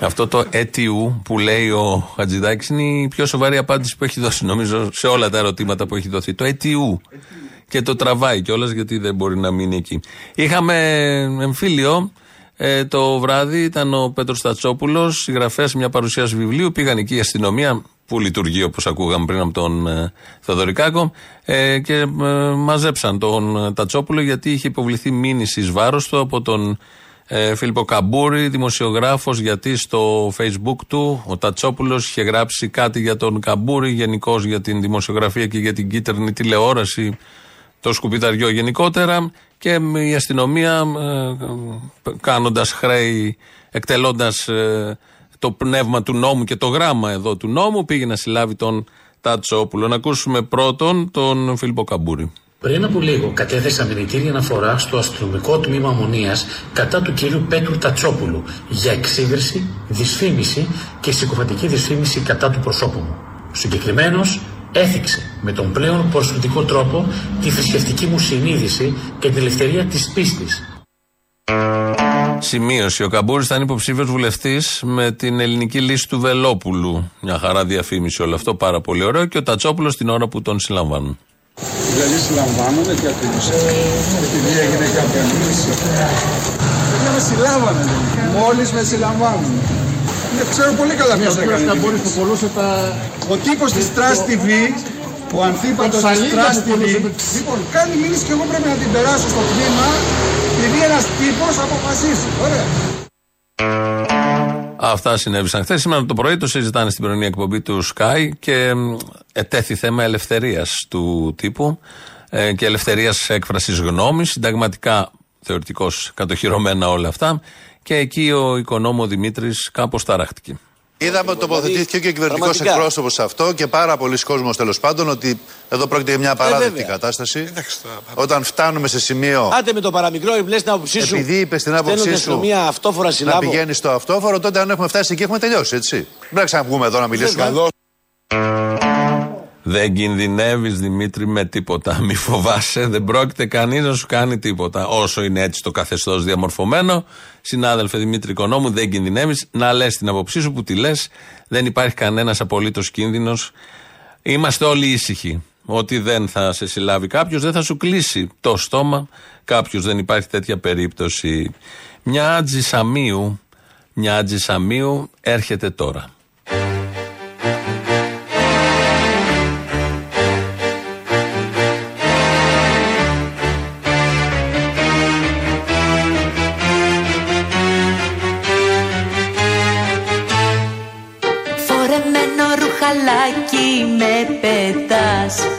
Αυτό το αιτιού που λέει ο Χατζηδάκης είναι η πιο σοβαρή απάντηση που έχει δώσει, νομίζω, σε όλα τα ερωτήματα που έχει δοθεί. Το αιτιού. Και το τραβάει κιόλας γιατί δεν μπορεί να μείνει εκεί. Είχαμε εμφύλιο. Ε, το βράδυ ήταν ο Πέτρος Τατσόπουλο, συγγραφέας σε μια παρουσίαση βιβλίου. Πήγαν εκεί η αστυνομία, που λειτουργεί όπως ακούγαμε πριν από τον ε, Θεοδωρικάκο, ε, και ε, μαζέψαν τον ε, Τατσόπουλο γιατί είχε υποβληθεί μήνυση εις βάρος του από τον ε, Φίλιππο Καμπούρη, δημοσιογράφος, γιατί στο facebook του ο Τατσόπουλος είχε γράψει κάτι για τον Καμπούρη, γενικώς για την δημοσιογραφία και για την κίτρινη τηλεόραση, το σκουπιδαριό γενικότερα και ε, η αστυνομία ε, κάνοντας χρέη, εκτελώντας ε, το πνεύμα του νόμου και το γράμμα εδώ του νόμου πήγε να συλλάβει τον Τατσόπουλο. Να ακούσουμε πρώτον τον Φίλιππο Καμπούρη. Πριν από λίγο κατέθεσα μηνυτήρια αναφορά στο αστυνομικό τμήμα Αμμονία κατά του κυρίου Πέτρου Τατσόπουλου για εξύβρεση, δυσφήμιση και συκοφαντική δυσφήμιση κατά του προσώπου μου. Συγκεκριμένος έθιξε με τον πλέον προσωπικό τρόπο τη θρησκευτική μου συνείδηση και την ελευθερία της πίστης. Σημείωση. Ο Καμπούρης ήταν υποψήφιος βουλευτής με την ελληνική λύση του Βελόπουλου. Μια χαρά διαφήμιση όλο αυτό, πάρα πολύ ωραίο. Και ο Τατσόπουλος την ώρα που τον συλλαμβάνουν. Δηλαδή συλλαμβάνονται και από την επειδή έγινε κάποια μήνυση. Δεν με συλλάβανε. Μόλις με συλλαμβάνουν. Ναι, ξέρω πολύ καλά ποιος έκανε. την μήνυση. Ο τύπος της Trust TV, ο ανθίπατος της Trust TV, λοιπόν, κάνει μήνυση και εγώ πρέπει να την περάσω στο τμήμα επειδή ένας τύπος αποφασίσει. Ωραία. Αυτά συνέβησαν χθες. Σήμερα το πρωί το συζητάνε στην πρωινή εκπομπή του Sky και μ, ετέθη θέμα ελευθερίας του τύπου ε, και ελευθερίας έκφρασης γνώμης. Συνταγματικά, θεωρητικώς κατοχυρωμένα όλα αυτά. Και εκεί ο οικονόμο Δημήτρης κάπως ταράχτηκε. Είδαμε ότι τοποθετήθηκε και ο κυβερνητικός Πραγματικά. εκπρόσωπος σε αυτό και πάρα πολλοί κόσμος τέλος πάντων ότι εδώ πρόκειται για μια απαράδεκτη βέβαια. κατάσταση. Όταν φτάνουμε σε σημείο. Άντε με το παραμικρό, λε την άποψή σου. Επειδή είπες την Στέλνω άποψή την σου αστυνομία αυτόφορα να συλλάβω. πηγαίνεις στο αυτόφορο, τότε αν έχουμε φτάσει εκεί έχουμε τελειώσει, έτσι. Δεν πρέπει να ξαναβγούμε εδώ να μιλήσουμε. Δεν κινδυνεύεις Δημήτρη με τίποτα. Μη φοβάσαι, δεν πρόκειται κανείς να σου κάνει τίποτα. Όσο είναι έτσι το καθεστώς διαμορφωμένο, συνάδελφε Δημήτρη Οικονόμου, δεν κινδυνεύεις να λες την άποψή σου που τη λες. Δεν υπάρχει κανένας απολύτως κίνδυνος. Είμαστε όλοι ήσυχοι. Ότι δεν θα σε συλλάβει κάποιος, δεν θα σου κλείσει το στόμα κάποιος. Δεν υπάρχει τέτοια περίπτωση. Μια άτζη Σαμίου, μια άτζη Σαμίου έρχεται τώρα.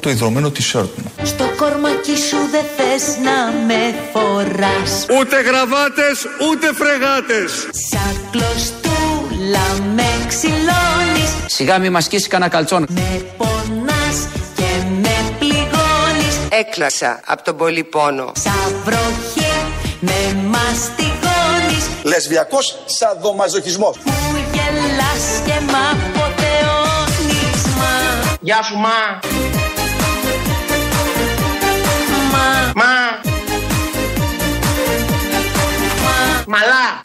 Το ιδρωμένο t-shirt μου. Στο κορμάκι σου δεν θες να με φοράς Ούτε γραβάτες, ούτε φρεγάτες. Σαν κλωστούλα με ξυλώνεις Σιγά μη μας σκίσει κανένα καλτσόν. Με πονάς και με πληγώνεις Έκλασα από τον πολύ πόνο. Σαν βροχή με μαστιγώνεις Λεσβιακός σαδομαζοχισμός. Που γελάς και μ' αποθεώνεις Μα, Γεια σου μα. Μα, Μα. Μαλά.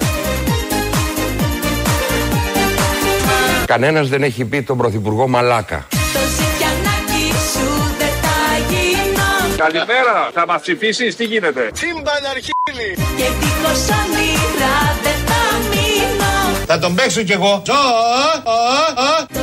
Κανένας δεν έχει πει τον Πρωθυπουργό Μαλάκα. το ζητιανάκι σου δεν θα γίνω Καλημέρα, θα μας ψηφίσεις, τι γίνεται; Τσίμπαν αρχίλη. Και δίχως όνειρα δεν θα μείνω Θα τον παίξω κι εγώ. Ζω, α, α, α. Το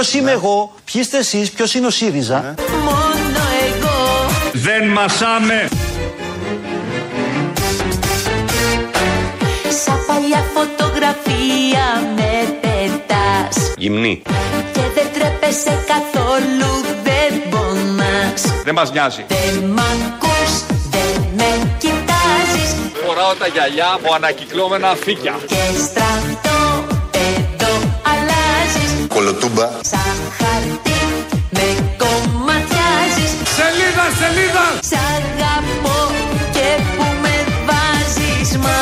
Ποιος είμαι εγώ, ποιοι είστε εσείς, ποιος είναι ο ΣΥΡΙΖΑ. Μόνο εγώ Δεν μασάμε. Σαν παλιά φωτογραφία με πετάς Γυμνή. Και δεν τρέπεσαι καθόλου δεν πονάς Δεν μας νοιάζει. Δεν μ' ακούς, δεν με κοιτάζεις Φοράω τα γυαλιά από ανακυκλώμενα φύκια. Και στρατόπεδο αλλάζεις Κολοτούμπα. Σαν χαρτί με κομματιάζεις Σελίδα, σελίδα. Σ' αγαπώ και που με βάζεις μα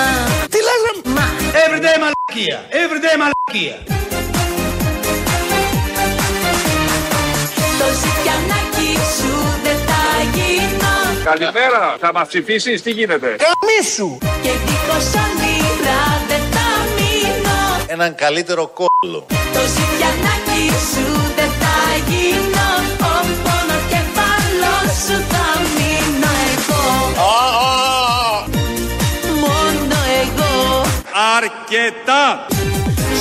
Τι λες ρε Μα Everyday μαλακία, everyday μαλακία. το ζητιανάκι σου δεν θα γίνω Καλημέρα. Θα μας ψηφίσεις, τι γίνεται; Καμίσου. Και δίχως όνειρα δεν θα μείνω Έναν καλύτερο κόλλο. Το ζητιανάκι σου δεν θα γίνω Ο πονοκεφάλος σου θα μείνω εγώ Μόνο εγώ Αρκετά.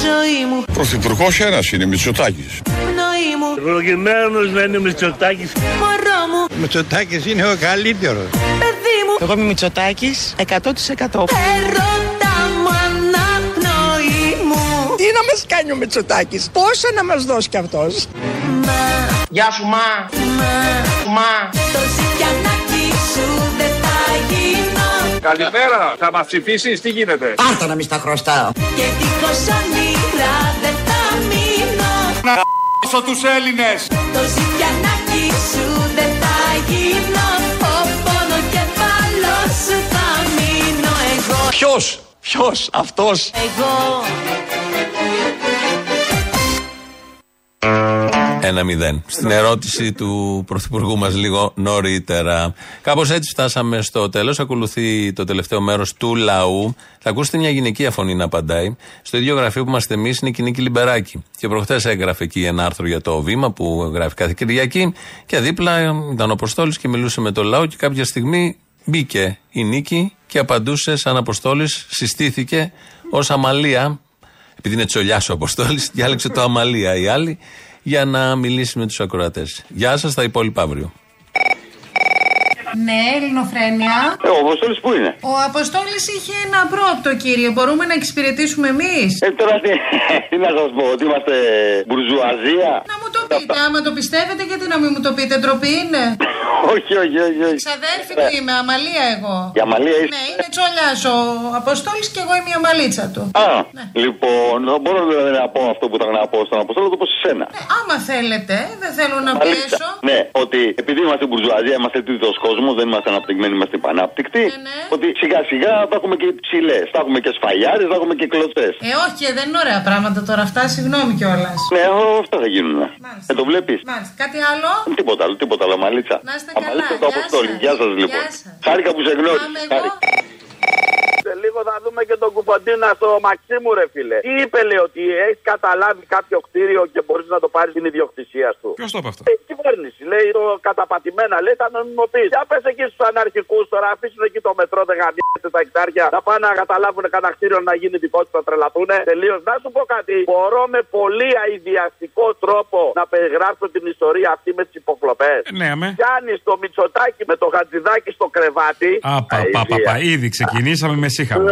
Ζωή μου, Πρωθυπουργός ένας είναι, Μητσοτάκης. πνοή μου, Προγημένος να είναι Μητσοτάκης. μωρό μου, Μητσοτάκης είναι ο καλύτερος. παιδί μου Εγώ είμαι Μητσοτάκης 100%. Έρωτα μας κάνει ο Μητσοτάκης, πόσα να μας δώσει κι αυτός. Μα, Γεια σου μα, μα, μα. το ζητιανάκι σου δεν θα γίνω Καλημέρα. Θα μας ψηφίσεις, τι γίνεται; Πάρτα να μη στα χρωστάω. Και δίχως όνειρα δεν θα μείνω Όσο τους Έλληνες. Το ζητιανάκι σου δεν θα γίνω Ο πονοκεφάλος σου θα μείνω εγώ Ποιος, ποιος, αυτός; Εγώ Ένα μηδέν. Στην ερώτηση του Πρωθυπουργού μας λίγο νωρίτερα. Κάπως έτσι φτάσαμε στο τέλος. Ακολουθεί το τελευταίο μέρος του λαού. Θα ακούσετε μια γυναικεία φωνή να απαντάει. Στο ίδιο γραφείο που είμαστε εμείς είναι η Κινίκη Λιμπεράκη. Και προχθές έγραφε εκεί ένα άρθρο για το βήμα που γράφει κάθε Κυριακή. Και δίπλα ήταν ο Αποστόλης και μιλούσε με το λαό. Και κάποια στιγμή μπήκε η Νίκη και απαντούσε σαν Αποστόλης. Συστήθηκε ως Αμαλία επειδή είναι τσολιάς ο Αποστόλης, διάλεξε το Αμαλία η άλλη για να μιλήσει με τους ακροατές. Γεια σας, τα υπόλοιπα αύριο. Ναι, ελληνοφρένεια. Ε, ο Αποστόλης πού είναι; Ο Αποστόλης είχε ένα απρόπτο, κύριε. Μπορούμε να εξυπηρετήσουμε εμείς; Ε, τώρα τι, τι να σας πω, ότι είμαστε μπουρζουαζία. Να μου το πείτε, άμα το πιστεύετε, γιατί να μην μου το πείτε, ντροπή είναι; όχι, όχι, όχι. όχι. Ξαδέρφη του είμαι, Αμαλία εγώ. Η Αμαλία είσαι. Ναι, είναι τσολιάς ο Αποστόλης και εγώ είμαι η Αμαλίτσα του. Α, λοιπόν, μπορώ δηλαδή να πω αυτό που θα να πω στον Αποστόλο, το πω σε σένα. Ε, άμα θέλετε, δεν θέλω να Μάλιστα. πιέσω. Ναι, ότι επειδή είμαστε μπουρζουαζία, είμαστε τρίτος κόσμος, δεν είμαστε αναπτυγμένοι, είμαστε πανάπτυκτοι. Ναι, Ότι σιγά σιγά θα έχουμε και ψηλές, θα έχουμε και σφαλιάρε, θα έχουμε και κλωτσές. Ε, όχι, ε, δεν είναι ωραία πράγματα τώρα αυτά, συγγνώμη κιόλας. Ναι, ό, αυτά θα γίνουν. Μάλιστα. Ε, το βλέπεις; Μάλιστα, κάτι άλλο; Τίποτα άλλο, τίποτα άλλο, μαλίτσα. Να είστε Αμαλίτσα καλά, το γεια Αποστόλη. σας. Γεια σας λοιπόν. Γεια σας. Χάρηκα που σε γνώρισα. Πάμε εγώ. Σε λίγο θα δούμε και τον κουποντίνα στο Μαξίμου, ρε φίλε. Τι είπε, λέει, ότι έχεις καταλάβει κάποιο κτίριο και μπορείς να το πάρεις στην ιδιοκτησία σου; Ποιος το είπε αυτό; Ε, η κυβέρνηση λέει το καταπατημένα, λέει τα νομιμοποίηση. Για πες εκεί στους αναρχικούς τώρα, αφήσουν εκεί το μετρό, δεν γαμιέται τα εκτάρια, να πάνε να καταλάβουν κανένα κτίριο να γίνει δικό τους, να τρελαθούν. Τελείως. Να σου πω κάτι. Μπορώ με πολύ αειδιαστικό τρόπο να περιγράψω την ιστορία αυτή με τις υποκλοπές. Ναι, αμέ. Πιάνει το μυτσοτάκι με το γατζιδάκι στο κρεβάτι. Α, πα, πα, πα, πα. Ήδη ξεκινήσαμε με σύχαμα.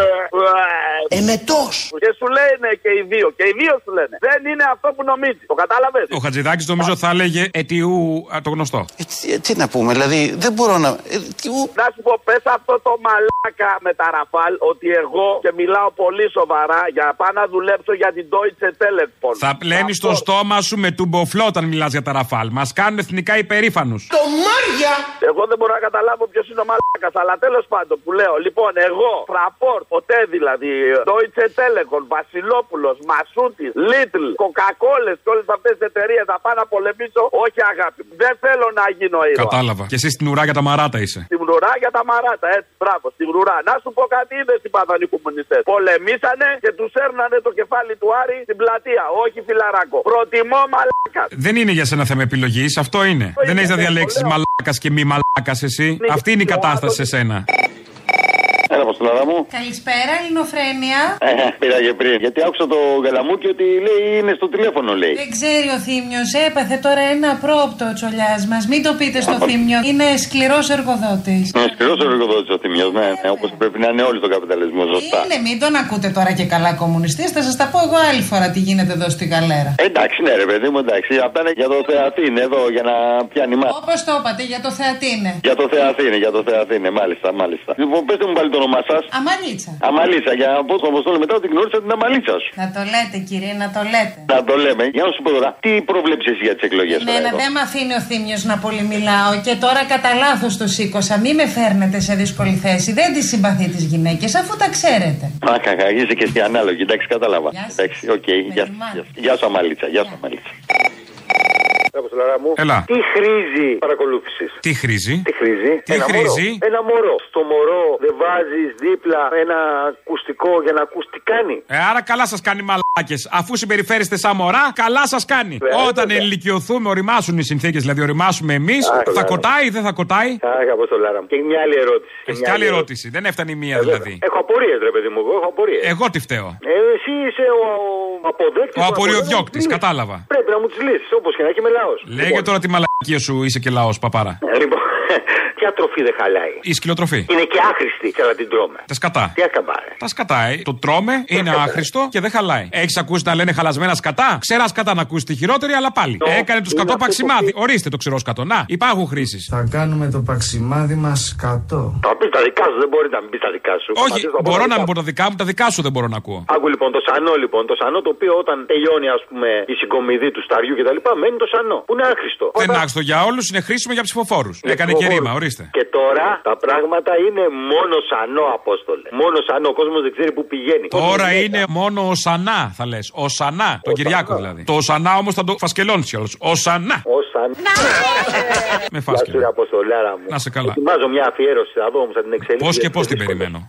Εμετός. Και σου λένε και οι δύο. Και οι δύο σου λένε. Δεν είναι αυτό που νομίζεις. Το κατάλαβε. Ο Χατζηδάκης νομίζω θα έλεγε αιτιού α, το γνωστό. Τι, τι να πούμε, δηλαδή δεν μπορώ να. ε, τι, ου, Να σου πω, πες αυτό το μαλάκα με τα ραφάλ ότι εγώ και μιλάω πολύ σοβαρά για να πάω να δουλέψω για την Deutsche Telekom. Θα πλένεις το στόμα σου με τουμποφλό όταν μιλάς για τα ραφάλ. Μας κάνουν εθνικά υπερήφανους. Το Μάρια! Εγώ δεν μπορώ να καταλάβω ποιος είναι ο μαλάκας, αλλά τέλος πάντων που λέω. Λοιπόν, εγώ, φραπόρ, ποτέ δηλαδή, Deutsche Telekom, Βασιλόπουλος, Μασούτης, Little, Coca-Cola και όλες αυτές τις εταιρείες θα πάω να πολεμήσω. Όχι αγάπη μου. Δεν θέλω να γίνω ήρωα. Κατάλαβα. Και εσύ στην ουρά για τα μαράτα είσαι. Στην ουρά για τα μαράτα, έτσι, μπράβο, στην ουρά. Να σου πω κάτι, είδες τι πάθαν οι κομμουνιστές. Πολεμήσανε και τους έρνανε το κεφάλι του Άρη στην πλατεία, όχι φιλαράκο. Προτιμώ μαλάκα. Δεν είναι για σένα θέμα επιλογής, αυτό είναι. Δεν έχεις να διαλέξεις μαλάκα και μη μαλάκας εσύ. Αυτή είναι η κατάσταση σε σένα. Έλα, Αποστολάρα μου. Καλησπέρα, Ελληνοφρένεια. Ε, πήρα και πριν. Γιατί άκουσα το γαλαμούκι ότι λέει είναι στο τηλέφωνο, λέει. Δεν ξέρει ο Θήμιος, έπαθε τώρα ένα πρόοπτο ο τσολιάς μας. Μην το πείτε στο Θήμιο. Είναι σκληρός εργοδότης. Είναι σκληρός ο εργοδότης ο Θημιό, ναι, ναι όπως πρέπει να είναι όλοι στον καπιταλισμό, σωστά. Είναι, μην τον ακούτε τώρα και καλά κομμουνιστή. Θα σας τα πω εγώ άλλη φορά τι γίνεται εδώ στη γαλέρα. Εντάξει, ναι, ρε παιδί μου, εντάξει. Αυτά είναι για το Θεαθήνε εδώ, για να πιάνει μάτι. Όπως το είπατε, για το Θεατίνε. Για το Θεαθήνε, για το Θεαθήνε, μάλιστα, μάλιστα. Λοιπόν, πετε μου πάλι το όνομά σας. Αμαλίτσα. Αμαλίτσα, για να πω στον Αποστόλο μετά ότι γνώρισα την Αμαλίτσα σου. Να το λέτε, κύριε, να το λέτε. Να το λέμε. Για να σου πω τώρα, τι προβλέψει εσύ για τις εκλογές Εμένα δεν με αφήνει ο Θήμιος να πολύ μιλάω και τώρα κατά λάθος το σήκωσα. Μη με φέρνετε σε δύσκολη θέση. Δεν τη συμπαθεί τις γυναίκες αφού τα ξέρετε. Α, κακά, είσαι και στη ανάλογη. Εντάξει, κατάλαβα. Εντάξει, οκ. Γεια, γεια, γεια σου, Αμαλίτσα. Γεια σου, Αμαλίτσα. Έλα. Τι χρήζει παρακολούθησης; Τι χρήζει; Τι χρήζει; Τι ένα χρήζει; Μωρό. Ένα μωρό. Στο μωρό δεν βάζεις δίπλα ένα ακουστικό για να ακούς τι κάνει. Ε, άρα καλά σας κάνει μαλάκες. Αφού συμπεριφέρεστε σαν μωρά, καλά σας κάνει. Βέβαια, Όταν βέβαια. ενηλικιωθούμε, οριμάσουν οι συνθήκες, δηλαδή οριμάσουμε εμείς, Α, θα καλά. κοτάει ή δεν θα κοτάει; Αχ, Αποστολάρα μου. Και μια άλλη ερώτηση. Έχει μια και άλλη άλλη ερώτηση. Δεν έφτανε η μία Ε, βέβαια. δηλαδή. Έχω απορίες, ρε παιδί μου. Εγώ έχω απορίες. Εγώ τι φταίω. Ε, εσύ είσαι ο αποδέκτης. Ο απορριοδιώκτη, κατάλαβα. Πρέπει να μου τις λύσεις όπως και να έχει με λαός. Λέγε τώρα τη μαλακία σου είσαι και λαός, παπάρα. Λοιπόν, ποια τροφή δεν χαλάει. Η σκυλοτροφή. Είναι και άχρηστη και να την τρώμε. Τα σκατά. Τι ακαμπάρε. Τα σκατά, ε. Το τρώμε, είναι άχρηστο και δεν χαλάει. Έχεις ακούσει να λένε χαλασμένα σκατά; Ξερά σκατά να ακούσεις τη χειρότερη, αλλά πάλι. Έκανε το σκατό παξιμάδι. Ορίστε το ξερό σκατό. Να, υπάρχουν χρήσεις. Θα κάνουμε το παξιμάδι μας σκατό. Θα πεις τα δικά σου, δεν μπορεί να μην πεις τα δικά σου. Όχι, Μαζί θα πω μπορώ τα να μην δικά πω τα δικά μου, τα δικά σου δεν μπορώ να ακούω. Άκου λοιπόν το σανό λοιπόν. Το σανό το οποίο όταν τελειώνει ας πούμε η συγκομιδή του σταριού κτλ. μένει το σανό. Που είναι άχρηστο. Δεν είναι άχρηστο για όλους, είναι χρήσιμο για ψηφοφόρους. Έκανε και ψηφοφόρους. ρήμα, ορίστε. Και τώρα τα πράγματα είναι μόνο σανό, Απόστολε. Μόνο σανό. Ο κόσμος δεν ξέρει πού πηγαίνει. Τώρα Πώς είναι μόνο ο Σανά, θα λες. Ο Σανά, τον Κυριάκο δηλαδή. Το Σανά όμως θα το φασκελώνεις κιόλας. Ο Σανά. Ο σανά. Με Γεια σου, φάσκελο. ρε Αποστολάρα μου. Να σε καλά. Ετοιμάζω μια αφιέρωση, θα δω όμως θα την εξελίξω. Πώς και πώς την περιμένω.